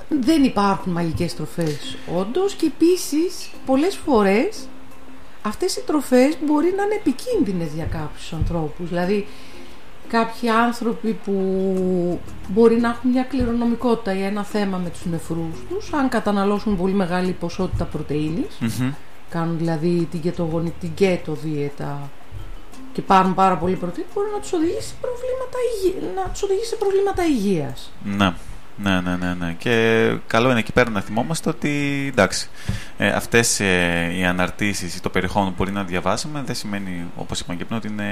δεν υπάρχουν μαγικές τροφές όντως και επίσης πολλές φορές αυτές οι τροφές μπορεί να είναι επικίνδυνες για κάποιους ανθρώπους δηλαδή κάποιοι άνθρωποι που μπορεί να έχουν μια κληρονομικότητα ή ένα θέμα με τους νεφρούς τους αν καταναλώσουν πολύ μεγάλη ποσότητα κάνουν δηλαδή την κετογονή, την κέτο δίαιτα και πάρουν πάρα πολύ πρωτεΐνη μπορεί να τους οδηγήσει, προβλήματα, να τους οδηγήσει σε προβλήματα υγείας. Ναι. Ναι, ναι, ναι, ναι. Και καλό είναι εκεί πέρα να θυμόμαστε ότι εντάξει, ε, αυτές ε, οι αναρτήσεις ή το περιεχόμενο που μπορεί να διαβάσουμε δεν σημαίνει, όπως είπαμε και πριν, ότι είναι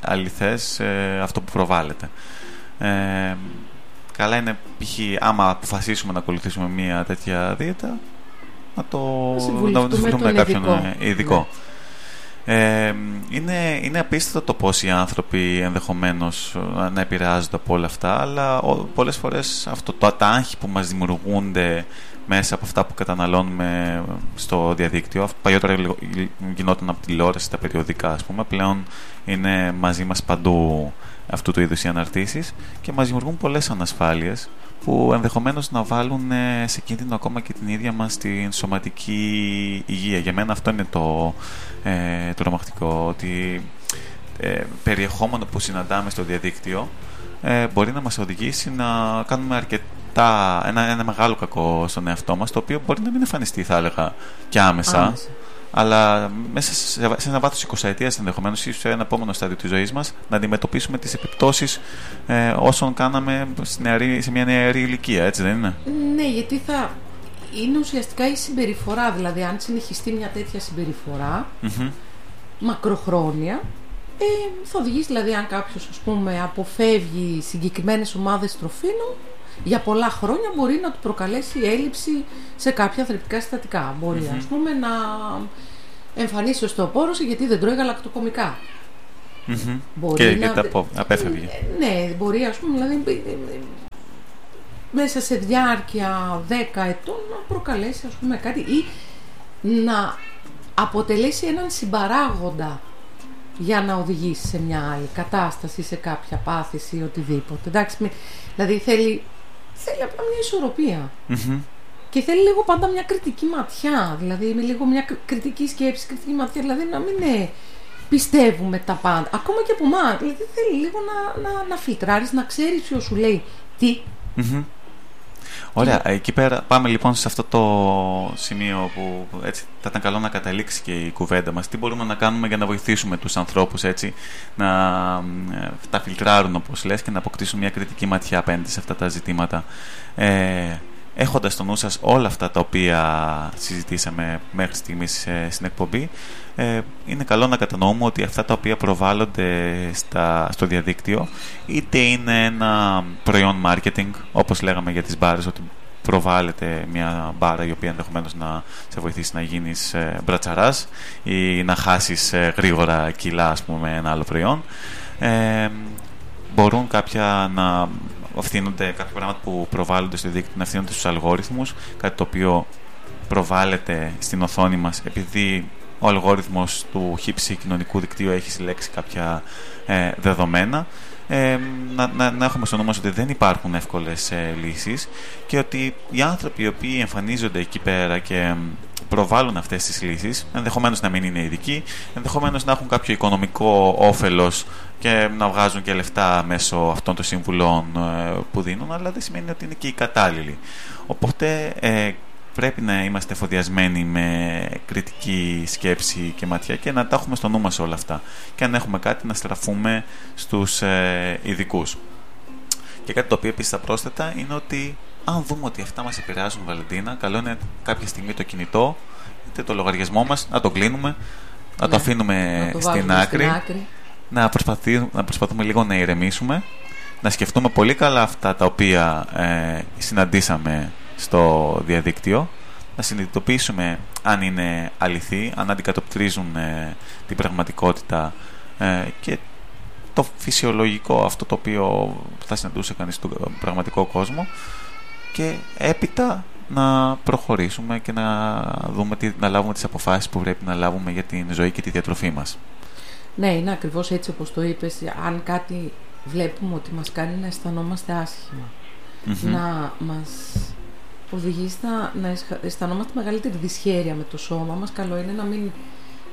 αληθές ε, αυτό που προβάλλεται. Ε, καλά είναι, π.χ. άμα αποφασίσουμε να ακολουθήσουμε μια τέτοια δίαιτα, να το να, με κάποιον ειδικό. Ναι. Ε, είναι, είναι απίστευτο το πώς οι άνθρωποι ενδεχομένως ε, να επηρεάζονται από όλα αυτά αλλά πολλές φορές αυτό το ατάγχη που μας δημιουργούνται μέσα από αυτά που καταναλώνουμε στο διαδίκτυο παλιότερα γινόταν από τηλεόραση τα περιοδικά ας πούμε πλέον είναι μαζί μας παντού αυτού του είδους οι αναρτήσεις και μας δημιουργούν πολλές ανασφάλειες που ενδεχομένως να βάλουν ε, σε κίνδυνο ακόμα και την ίδια μας την σωματική υγεία. Για μένα αυτό είναι το, ε, τρομακτικό, ότι ε, περιεχόμενο που συναντάμε στο διαδίκτυο ε, μπορεί να μας οδηγήσει να κάνουμε αρκετά, ένα, ένα μεγάλο κακό στον εαυτό μας, το οποίο μπορεί να μην εμφανιστεί, θα έλεγα, και άμεσα αλλά μέσα σε ένα βάθος 20 ετία ενδεχομένως ή σε ένα επόμενο στάδιο της ζωής μας να αντιμετωπίσουμε τις επιπτώσεις ε, όσων κάναμε σε μια νεαρή ηλικία, έτσι δεν είναι; Ναι, γιατί θα είναι ουσιαστικά η συμπεριφορά. Δηλαδή, αν συνεχιστεί μια τέτοια συμπεριφορά μακροχρόνια, ε, θα οδηγήσει δηλαδή αν κάποιος αποφεύγει συγκεκριμένες ομάδες τροφίνων για πολλά χρόνια μπορεί να του προκαλέσει έλλειψη σε κάποια θρεπτικά συστατικά. Μπορεί, mm-hmm. ας πούμε, να εμφανίσει οστεοπόρωση γιατί δεν τρώει γαλακτοκομικά. Mm-hmm. Μπορεί και, να... και τα απέφευγε. Ε, ναι, μπορεί, ας πούμε, δηλαδή, μέσα σε διάρκεια 10 ετών να προκαλέσει, ας πούμε, κάτι ή να αποτελέσει έναν συμπαράγοντα για να οδηγήσει σε μια άλλη κατάσταση, σε κάποια πάθηση ή οτιδήποτε. Εντάξει, δηλαδή θέλει θέλει απλά μια ισορροπία. Και θέλει λίγο πάντα μια κριτική ματιά. Δηλαδή, με λίγο μια κριτική σκέψη, κριτική ματιά. Δηλαδή, να μην είναι πιστεύουμε τα πάντα. Ακόμα και από εμάς. Δηλαδή, θέλει λίγο να, να, να φιλτράρεις, να ξέρεις ποιος σου λέει τι. Ωραία, εκεί πέρα πάμε λοιπόν σε αυτό το σημείο που έτσι θα ήταν καλό να καταλήξει και η κουβέντα μας. Τι μπορούμε να κάνουμε για να βοηθήσουμε τους ανθρώπους έτσι να τα φιλτράρουν όπως λες και να αποκτήσουν μια κριτική ματιά απέναντι σε αυτά τα ζητήματα. Ε, έχοντας στο νου σας όλα αυτά τα οποία συζητήσαμε μέχρι στιγμής ε, στην εκπομπή ε, είναι καλό να κατανοούμε ότι αυτά τα οποία προβάλλονται στα, στο διαδίκτυο είτε είναι ένα προϊόν marketing όπως λέγαμε για τις μπάρες ότι προβάλλεται μια μπάρα η οποία ενδεχομένως να σε βοηθήσει να γίνεις ε, μπρατσαράς ή να χάσεις ε, γρήγορα κιλά ας πούμε με ένα άλλο προϊόν. Ε, μπορούν κάποια να ευθύνονται κάποια πράγματα που προβάλλονται στο δίκτυο να ευθύνονται στους αλγόριθμους κάτι το προβάλλεται στην οθόνη μας επειδή ο αλγόριθμος του χύψη κοινωνικού δικτύου έχει συλλέξει κάποια ε, δεδομένα. Ε, να, να, να, έχουμε στο νόμο ότι δεν υπάρχουν εύκολες ε, λύσεις και ότι οι άνθρωποι οι οποίοι εμφανίζονται εκεί πέρα και προβάλλουν αυτές τις λύσεις ενδεχομένως να μην είναι ειδικοί ενδεχομένως να έχουν κάποιο οικονομικό όφελος και να βγάζουν και λεφτά μέσω αυτών των συμβουλών ε, που δίνουν αλλά δεν σημαίνει ότι είναι και οι κατάλληλοι. Οπότε ε, πρέπει να είμαστε φοδιασμένοι με κριτική σκέψη και ματιά και να τα έχουμε στο νου μας όλα αυτά. Και αν έχουμε κάτι να στραφούμε στους ε, ειδικούς. Και κάτι το οποίο επίσης θα πρόσθετα είναι ότι αν δούμε ότι αυτά μας επηρεάζουν Βαλεντίνα, καλό είναι κάποια στιγμή το κινητό είτε το λογαριασμό μας να το κλείνουμε, να το ναι, αφήνουμε στην, άκρη, Να, προσπαθούμε, να προσπαθούμε λίγο να ηρεμήσουμε, να σκεφτούμε πολύ καλά αυτά τα οποία ε, συναντήσαμε στο διαδίκτυο, να συνειδητοποιήσουμε αν είναι αληθή, αν αντικατοπτρίζουν ε, την πραγματικότητα ε, και το φυσιολογικό, αυτό το οποίο θα συναντούσε κανείς στον πραγματικό κόσμο και έπειτα να προχωρήσουμε και να, δούμε, να λάβουμε τις αποφάσεις που πρέπει να λάβουμε για την ζωή και τη διατροφή μας. Ναι, είναι ακριβώς έτσι όπως το είπες. Αν κάτι βλέπουμε ότι μας κάνει να αισθανόμαστε να μας οδηγείς στα, να αισθανόμαστε μεγαλύτερη δυσχέρεια με το σώμα μας, καλό είναι να μην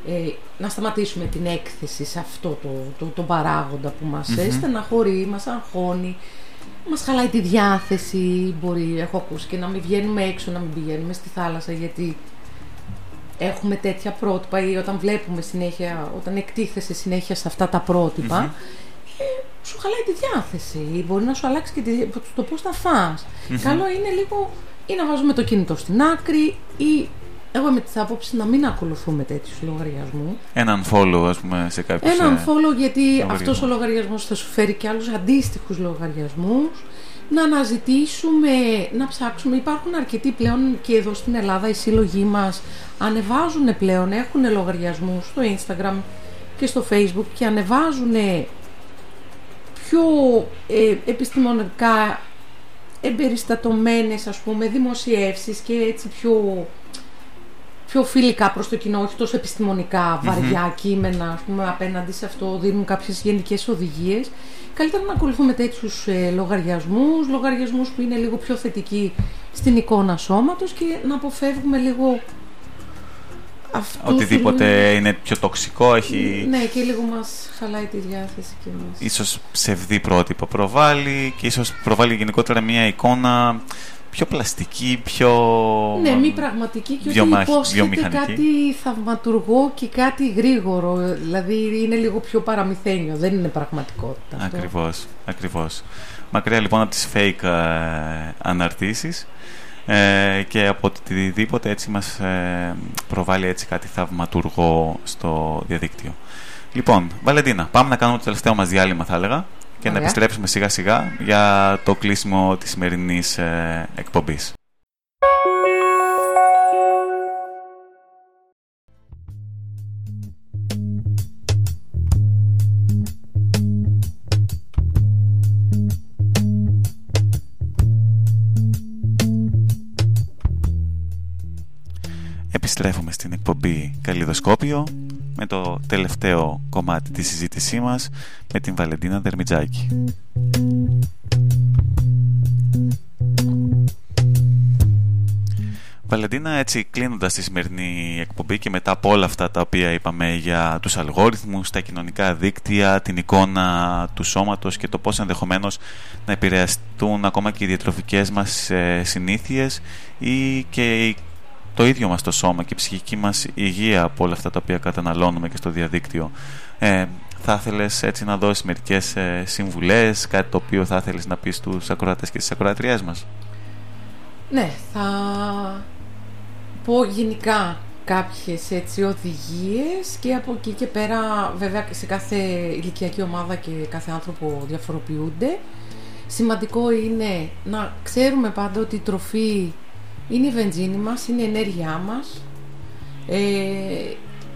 ε, να σταματήσουμε την έκθεση σε αυτό το, το, το παράγοντα που μας mm-hmm. στεναχωρεί, μας αγχώνει, μας χαλάει τη διάθεση, μπορεί, έχω ακούσει και να μην βγαίνουμε έξω, να μην πηγαίνουμε στη θάλασσα γιατί έχουμε τέτοια πρότυπα ή όταν βλέπουμε συνέχεια, όταν εκτίθεσαι συνέχεια σε αυτά τα πρότυπα, ε, σου χαλάει τη διάθεση. Μπορεί να σου αλλάξει και το πώς θα φας. Καλό είναι λίγο ή να βάζουμε το κινητό στην άκρη ή εγώ με τη άποψη να μην ακολουθούμε τέτοιους λογαριασμούς. Έναν follow, ας πούμε, σε κάποιους. Έναν ε, follow, γιατί αυτός ο λογαριασμός θα σου φέρει και άλλους αντίστοιχους λογαριασμούς. Να αναζητήσουμε, να ψάξουμε. Υπάρχουν αρκετοί πλέον και εδώ στην Ελλάδα οι σύλλογοι μας ανεβάζουν πλέον, έχουν λογαριασμούς στο Instagram και στο Facebook και ανεβάζουν πιο ε, επιστημονικά εμπεριστατωμένες ας πούμε δημοσιεύσεις και έτσι πιο, πιο φιλικά προς το κοινό, όχι τόσο επιστημονικά βαριά mm-hmm. κείμενα ας πούμε, απέναντι σε αυτό, δίνουν κάποιες γενικές οδηγίες. Καλύτερα να ακολουθούμε τέτοιους ε, λογαριασμούς, λογαριασμούς που είναι λίγο πιο θετικοί στην εικόνα σώματος και να αποφεύγουμε λίγο Οτιδήποτε είναι πιο τοξικό έχει... Ναι, και λίγο μας χαλάει τη διάθεση και μας... Ίσως ψευδή πρότυπα προβάλλει και ίσως προβάλλει γενικότερα μια εικόνα πιο πλαστική, πιο... Ναι, μη πραγματική και βιομαχ... ότι υπόσχεται κάτι θαυματουργό και κάτι γρήγορο. Δηλαδή είναι λίγο πιο παραμυθένιο, δεν είναι πραγματικότητα. Ακριβώς, ακριβώς. Μακριά λοιπόν από τις fake ε, αναρτήσεις ε, και από οτιδήποτε έτσι μας ε, προβάλλει έτσι κάτι θαυματουργό στο διαδίκτυο. Λοιπόν, Βαλεντίνα, πάμε να κάνουμε το τελευταίο μας διάλειμμα θα έλεγα και να επιστρέψουμε σιγά σιγά για το κλείσιμο της σημερινής ε, εκπομπής. Επιστρέφουμε στην εκπομπή Καλλιδοσκόπιο με το τελευταίο κομμάτι της συζήτησής μας με την Βαλεντίνα Δερμιτζάκη. Βαλεντίνα, έτσι κλείνοντας τη σημερινή εκπομπή και μετά από όλα αυτά τα οποία είπαμε για τους αλγόριθμους, τα κοινωνικά δίκτυα, την εικόνα του σώματος και το πώς ενδεχομένως να επηρεαστούν ακόμα και οι διατροφικές μας ε, συνήθειες ή και το ίδιο μας το σώμα και η ψυχική μας υγεία από όλα αυτά τα οποία καταναλώνουμε και στο διαδίκτυο. Ε, θα ήθελες έτσι να δώσεις μερικές ε, συμβουλές, κάτι το οποίο θα ήθελες να πεις στους ακροατές και στις ακροατριές μας; Ναι, θα πω γενικά κάποιες έτσι οδηγίες και από εκεί και πέρα βέβαια σε κάθε ηλικιακή ομάδα και κάθε άνθρωπο διαφοροποιούνται. Σημαντικό είναι να ξέρουμε πάντα ότι η τροφή είναι η βενζίνη μας, είναι η ενέργειά μας. Ε,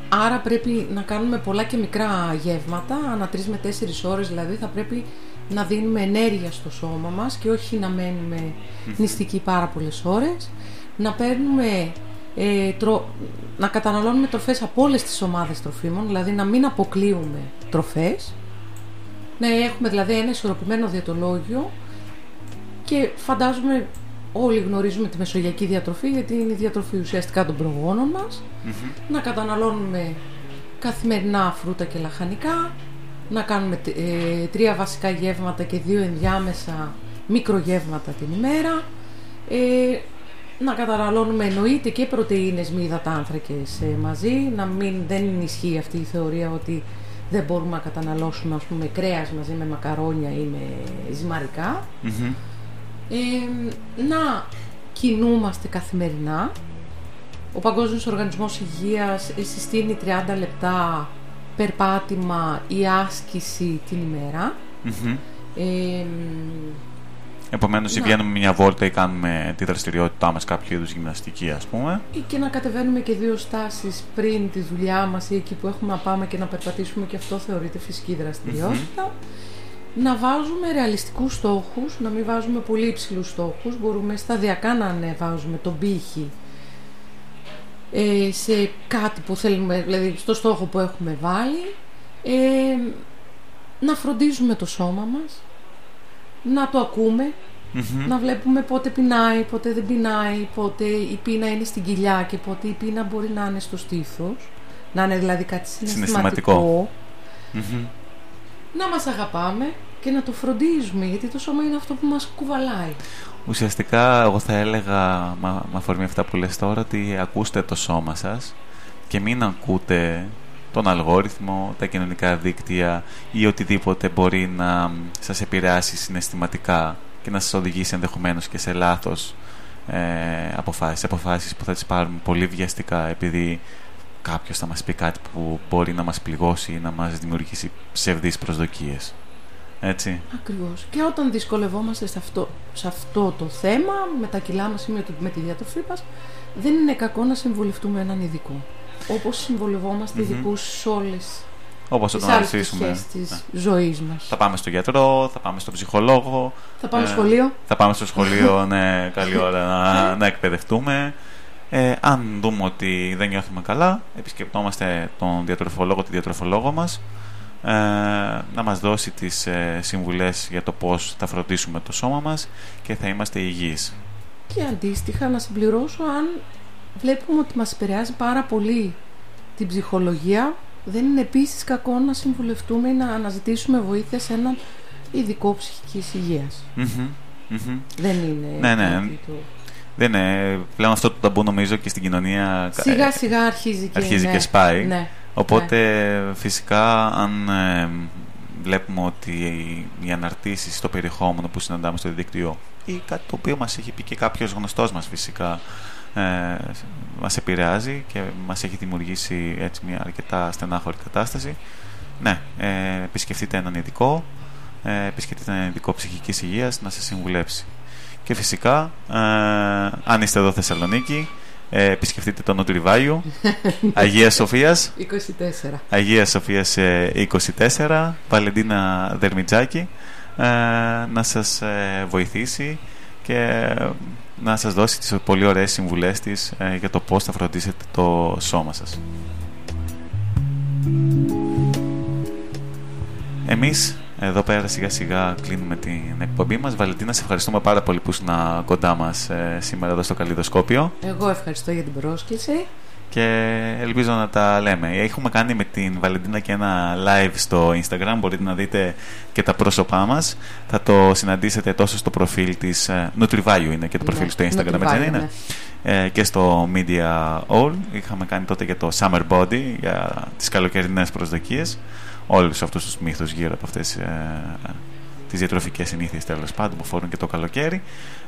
άρα πρέπει να κάνουμε πολλά και μικρά γεύματα, ανά τρεις με τέσσερις ώρες δηλαδή θα πρέπει να δίνουμε ενέργεια στο σώμα μας και όχι να μένουμε νηστικοί πάρα πολλές ώρες. Να παίρνουμε, ε, να καταναλώνουμε τροφές από όλες τις ομάδες τροφίμων, δηλαδή να μην αποκλείουμε τροφές. Να έχουμε δηλαδή ένα ισορροπημένο διατολόγιο και φαντάζομαι όλοι γνωρίζουμε τη μεσογειακή διατροφή γιατί είναι η διατροφή ουσιαστικά των προγόνων μας. Να καταναλώνουμε καθημερινά φρούτα και λαχανικά να κάνουμε ε, τρία βασικά γεύματα και δύο ενδιάμεσα μικρογεύματα την ημέρα. Ε, να καταναλώνουμε εννοείται και πρωτεΐνες μη υδατάνθρακες ε, μαζί. Να μην, δεν ισχύει αυτή η θεωρία ότι δεν μπορούμε να καταναλώσουμε ας πούμε κρέας μαζί με μακαρόνια ή με ζυμαρικα να κινούμαστε καθημερινά. Ο Παγκόσμιος Οργανισμός Υγείας συστήνει 30 λεπτά περπάτημα ή άσκηση την ημέρα. Επομένως, ή βγαίνουμε μια βόλτα ή κάνουμε τη δραστηριότητά μας, κάποιο είδους γυμναστική, ας πούμε. Ή και να κατεβαίνουμε και δύο στάσεις πριν τη δουλειά μας ή εκεί που έχουμε να πάμε και να περπατήσουμε, και αυτό θεωρείται φυσική Να βάζουμε ρεαλιστικούς στόχους, να μην βάζουμε πολύ υψηλούς στόχους. Μπορούμε σταδιακά να ανεβάζουμε τον πύχη ε, σε κάτι που θέλουμε, δηλαδή στο στόχο που έχουμε βάλει. Ε, να φροντίζουμε το σώμα μας, να το ακούμε, να βλέπουμε πότε πεινάει, πότε δεν πεινάει, πότε η πείνα είναι στην κοιλιά και πότε η πείνα μπορεί να είναι στο στήθος, να είναι δηλαδή κάτι συναισθηματικό. Να μας αγαπάμε και να το φροντίζουμε, γιατί το σώμα είναι αυτό που μας κουβαλάει. Ουσιαστικά εγώ θα έλεγα, με αφορμή αυτά που λες τώρα, ότι ακούστε το σώμα σας και μην ακούτε τον αλγόριθμο, τα κοινωνικά δίκτυα ή οτιδήποτε μπορεί να σας επηρεάσει συναισθηματικά και να σας οδηγήσει ενδεχομένως και σε λάθος ε, αποφάσεις, αποφάσεις που θα τις πάρουμε πολύ βιαστικά επειδή κάποιος θα μας πει κάτι που μπορεί να μας πληγώσει ή να μας δημιουργήσει ψευδείς προσδοκίες. Έτσι. Ακριβώς. Και όταν δυσκολευόμαστε σε αυτό, σε αυτό το θέμα, με τα κιλά μας ή με, με τη διατροφή μας, δεν είναι κακό να συμβουλευτούμε έναν ειδικό. Όπως συμβολευόμαστε mm-hmm. ειδικούς σε όλες Όπως τις άλλες πτυχές της ναι. ζωής μας. Θα πάμε στο γιατρό, θα πάμε στο ψυχολόγο. Θα πάμε στο ε, σχολείο. Θα πάμε στο σχολείο, ναι, καλή ώρα να, να εκπαιδευτούμε. Ε, αν δούμε ότι δεν νιώθουμε καλά, επισκεπτόμαστε τον διατροφολόγο, τη διατροφολόγο μας, ε, να μας δώσει τις ε, συμβουλές για το πώς θα φροντίσουμε το σώμα μας και θα είμαστε υγιείς. Και αντίστοιχα να συμπληρώσω αν βλέπουμε ότι μας επηρεάζει πάρα πολύ την ψυχολογία δεν είναι επίσης κακό να συμβουλευτούμε ή να αναζητήσουμε βοήθεια σε έναν ειδικό ψυχικής Δεν είναι ναι, ναι. Το... Δεν είναι. Πλέον αυτό το ταμπού νομίζω και στην κοινωνία σιγά σιγά αρχίζει και, αρχίζει ναι. σπάει. Ναι. Οπότε φυσικά αν ε, βλέπουμε ότι οι αναρτήσεις στο περιεχόμενο που συναντάμε στο δίκτυο ή κάτι το οποίο μας έχει πει και κάποιος γνωστός μας φυσικά ε, μας επηρεάζει και μας έχει δημιουργήσει έτσι μια αρκετά στενάχωρη κατάσταση ναι, ε, επισκεφτείτε έναν ειδικό ε, επισκεφτείτε έναν ειδικό ψυχικής υγείας να σας συμβουλέψει και φυσικά ε, αν είστε εδώ Θεσσαλονίκη ε, επισκεφτείτε το Νότου Αγία Σοφίας. 24 Αγία Σοφίας 24 Βαλεντίνα Δερμιτζάκη. Ε, να σας ε, βοηθήσει και να σας δώσει τις πολύ ωραίες συμβουλές της ε, για το πώς θα φροντίσετε το σώμα σας. Εμείς εδώ πέρα σιγά σιγά κλείνουμε την εκπομπή μας. Βαλεντίνα, σε ευχαριστούμε πάρα πολύ που ήσουν κοντά μας ε, σήμερα εδώ στο Καλλιδοσκόπιο. Εγώ ευχαριστώ για την πρόσκληση και ελπίζω να τα λέμε. Έχουμε κάνει με την Βαλεντίνα και ένα live στο Instagram, μπορείτε να δείτε και τα πρόσωπά μας. Θα το συναντήσετε τόσο στο προφίλ της ε, Nutrivalue είναι και το προφίλ ναι, στο Instagram, έτσι δεν είναι; Ναι. Ε, και στο Media All. Είχαμε κάνει τότε για το Summer Body, για τις καλοκαιρινές προσδοκίες. Όλους αυτούς τους μύθους γύρω από αυτές ε, τις διατροφικές συνήθειες τέλος πάντων που φορούν και το καλοκαίρι.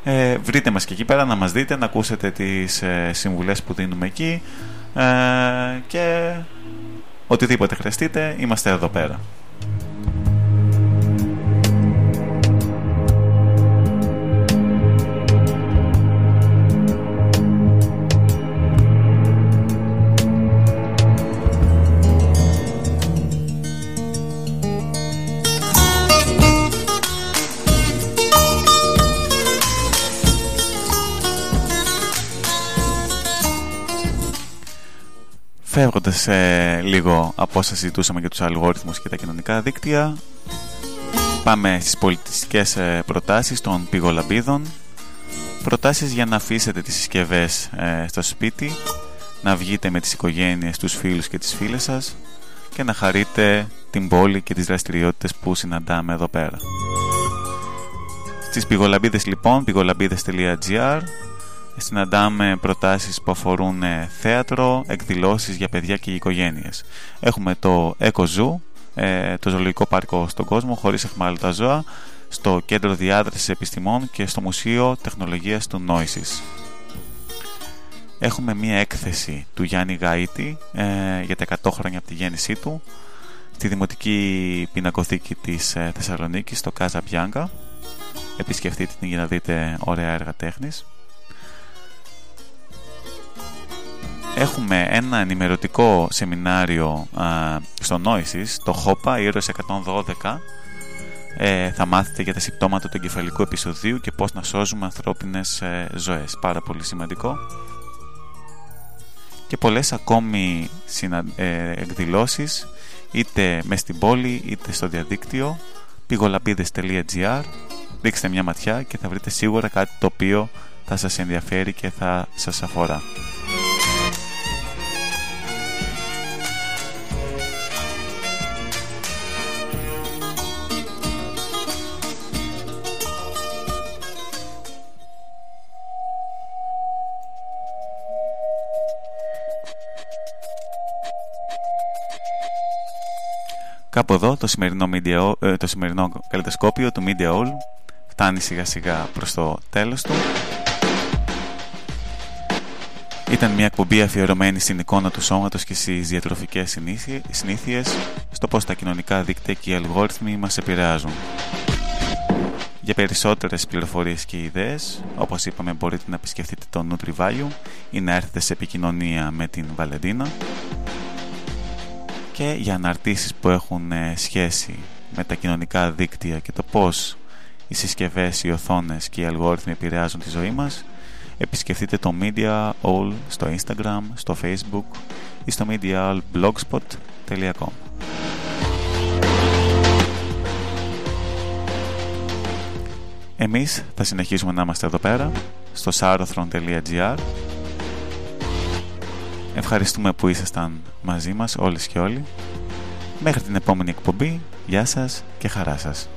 Ε, βρείτε μας και εκεί πέρα να μας δείτε, να ακούσετε τις ε, συμβουλές που δίνουμε εκεί ε, και οτιδήποτε χρειαστείτε είμαστε εδώ πέρα. Φεύγοντας ε, λίγο από όσα συζητούσαμε για τους αλγόριθμους και τα κοινωνικά δίκτυα πάμε στις πολιτιστικές ε, προτάσεις των πηγολαμπίδων προτάσεις για να αφήσετε τις συσκευές ε, στο σπίτι να βγείτε με τις οικογένειες, τους φίλους και τις φίλες σας και να χαρείτε την πόλη και τις δραστηριότητες που συναντάμε εδώ πέρα. Στις πηγολαμπίδες λοιπόν, πηγολαμπίδες.gr συναντάμε προτάσεις που αφορούν ε, θέατρο, εκδηλώσεις για παιδιά και οικογένειες. Έχουμε το Eco Zoo, ε, το ζωολογικό πάρκο στον κόσμο χωρίς εχμάλωτα ζώα, στο Κέντρο Διάδρασης Επιστημών και στο Μουσείο Τεχνολογίας του Νόησης. Έχουμε μία έκθεση του Γιάννη Γαΐτη ε, για τα 100 χρόνια από τη γέννησή του στη Δημοτική Πινακοθήκη της Θεσσαλονίκης, στο Κάζα Μπιάνκα επισκεφτείτε την για να δείτε ωραία έργα τέχνης. Έχουμε ένα ενημερωτικό σεμινάριο α, στο Noisis, το HOPA, ήρωες 112. Ε, θα μάθετε για τα συμπτώματα του εγκεφαλικού επεισοδίου και πώς να σώζουμε ανθρώπινες ε, ζωές. Πάρα πολύ σημαντικό. Και πολλές ακόμη συνα, ε, εκδηλώσεις είτε μες στην πόλη είτε στο διαδίκτυο πηγολαπίδες.gr Ρίξτε μια ματιά και θα βρείτε σίγουρα κάτι το οποίο θα σας ενδιαφέρει και θα σας αφορά. Κάπου εδώ το σημερινό, media, ε, το σημερινό καλλιτεσκόπιο του Media All φτάνει σιγά σιγά προς το τέλος του. Ήταν μια εκπομπή αφιερωμένη στην εικόνα του σώματος και στις διατροφικές συνήθειες, στο πώς τα κοινωνικά δίκτυα και οι αλγόριθμοι μας επηρεάζουν. Για περισσότερες πληροφορίες και ιδέες, όπως είπαμε μπορείτε να επισκεφτείτε το NutriValue ή να έρθετε σε επικοινωνία με την Βαλεντίνα και για αναρτήσεις που έχουν ε, σχέση με τα κοινωνικά δίκτυα και το πώς οι συσκευές, οι οθόνες και οι αλγόριθμοι επηρεάζουν τη ζωή μας επισκεφτείτε το Media All στο Instagram, στο Facebook ή στο mediaallblogspot.com Εμείς θα συνεχίσουμε να είμαστε εδώ πέρα στο sarothron.gr Ευχαριστούμε που ήσασταν μαζί μας όλες και όλοι. Μέχρι την επόμενη εκπομπή, γεια σας και χαρά σας.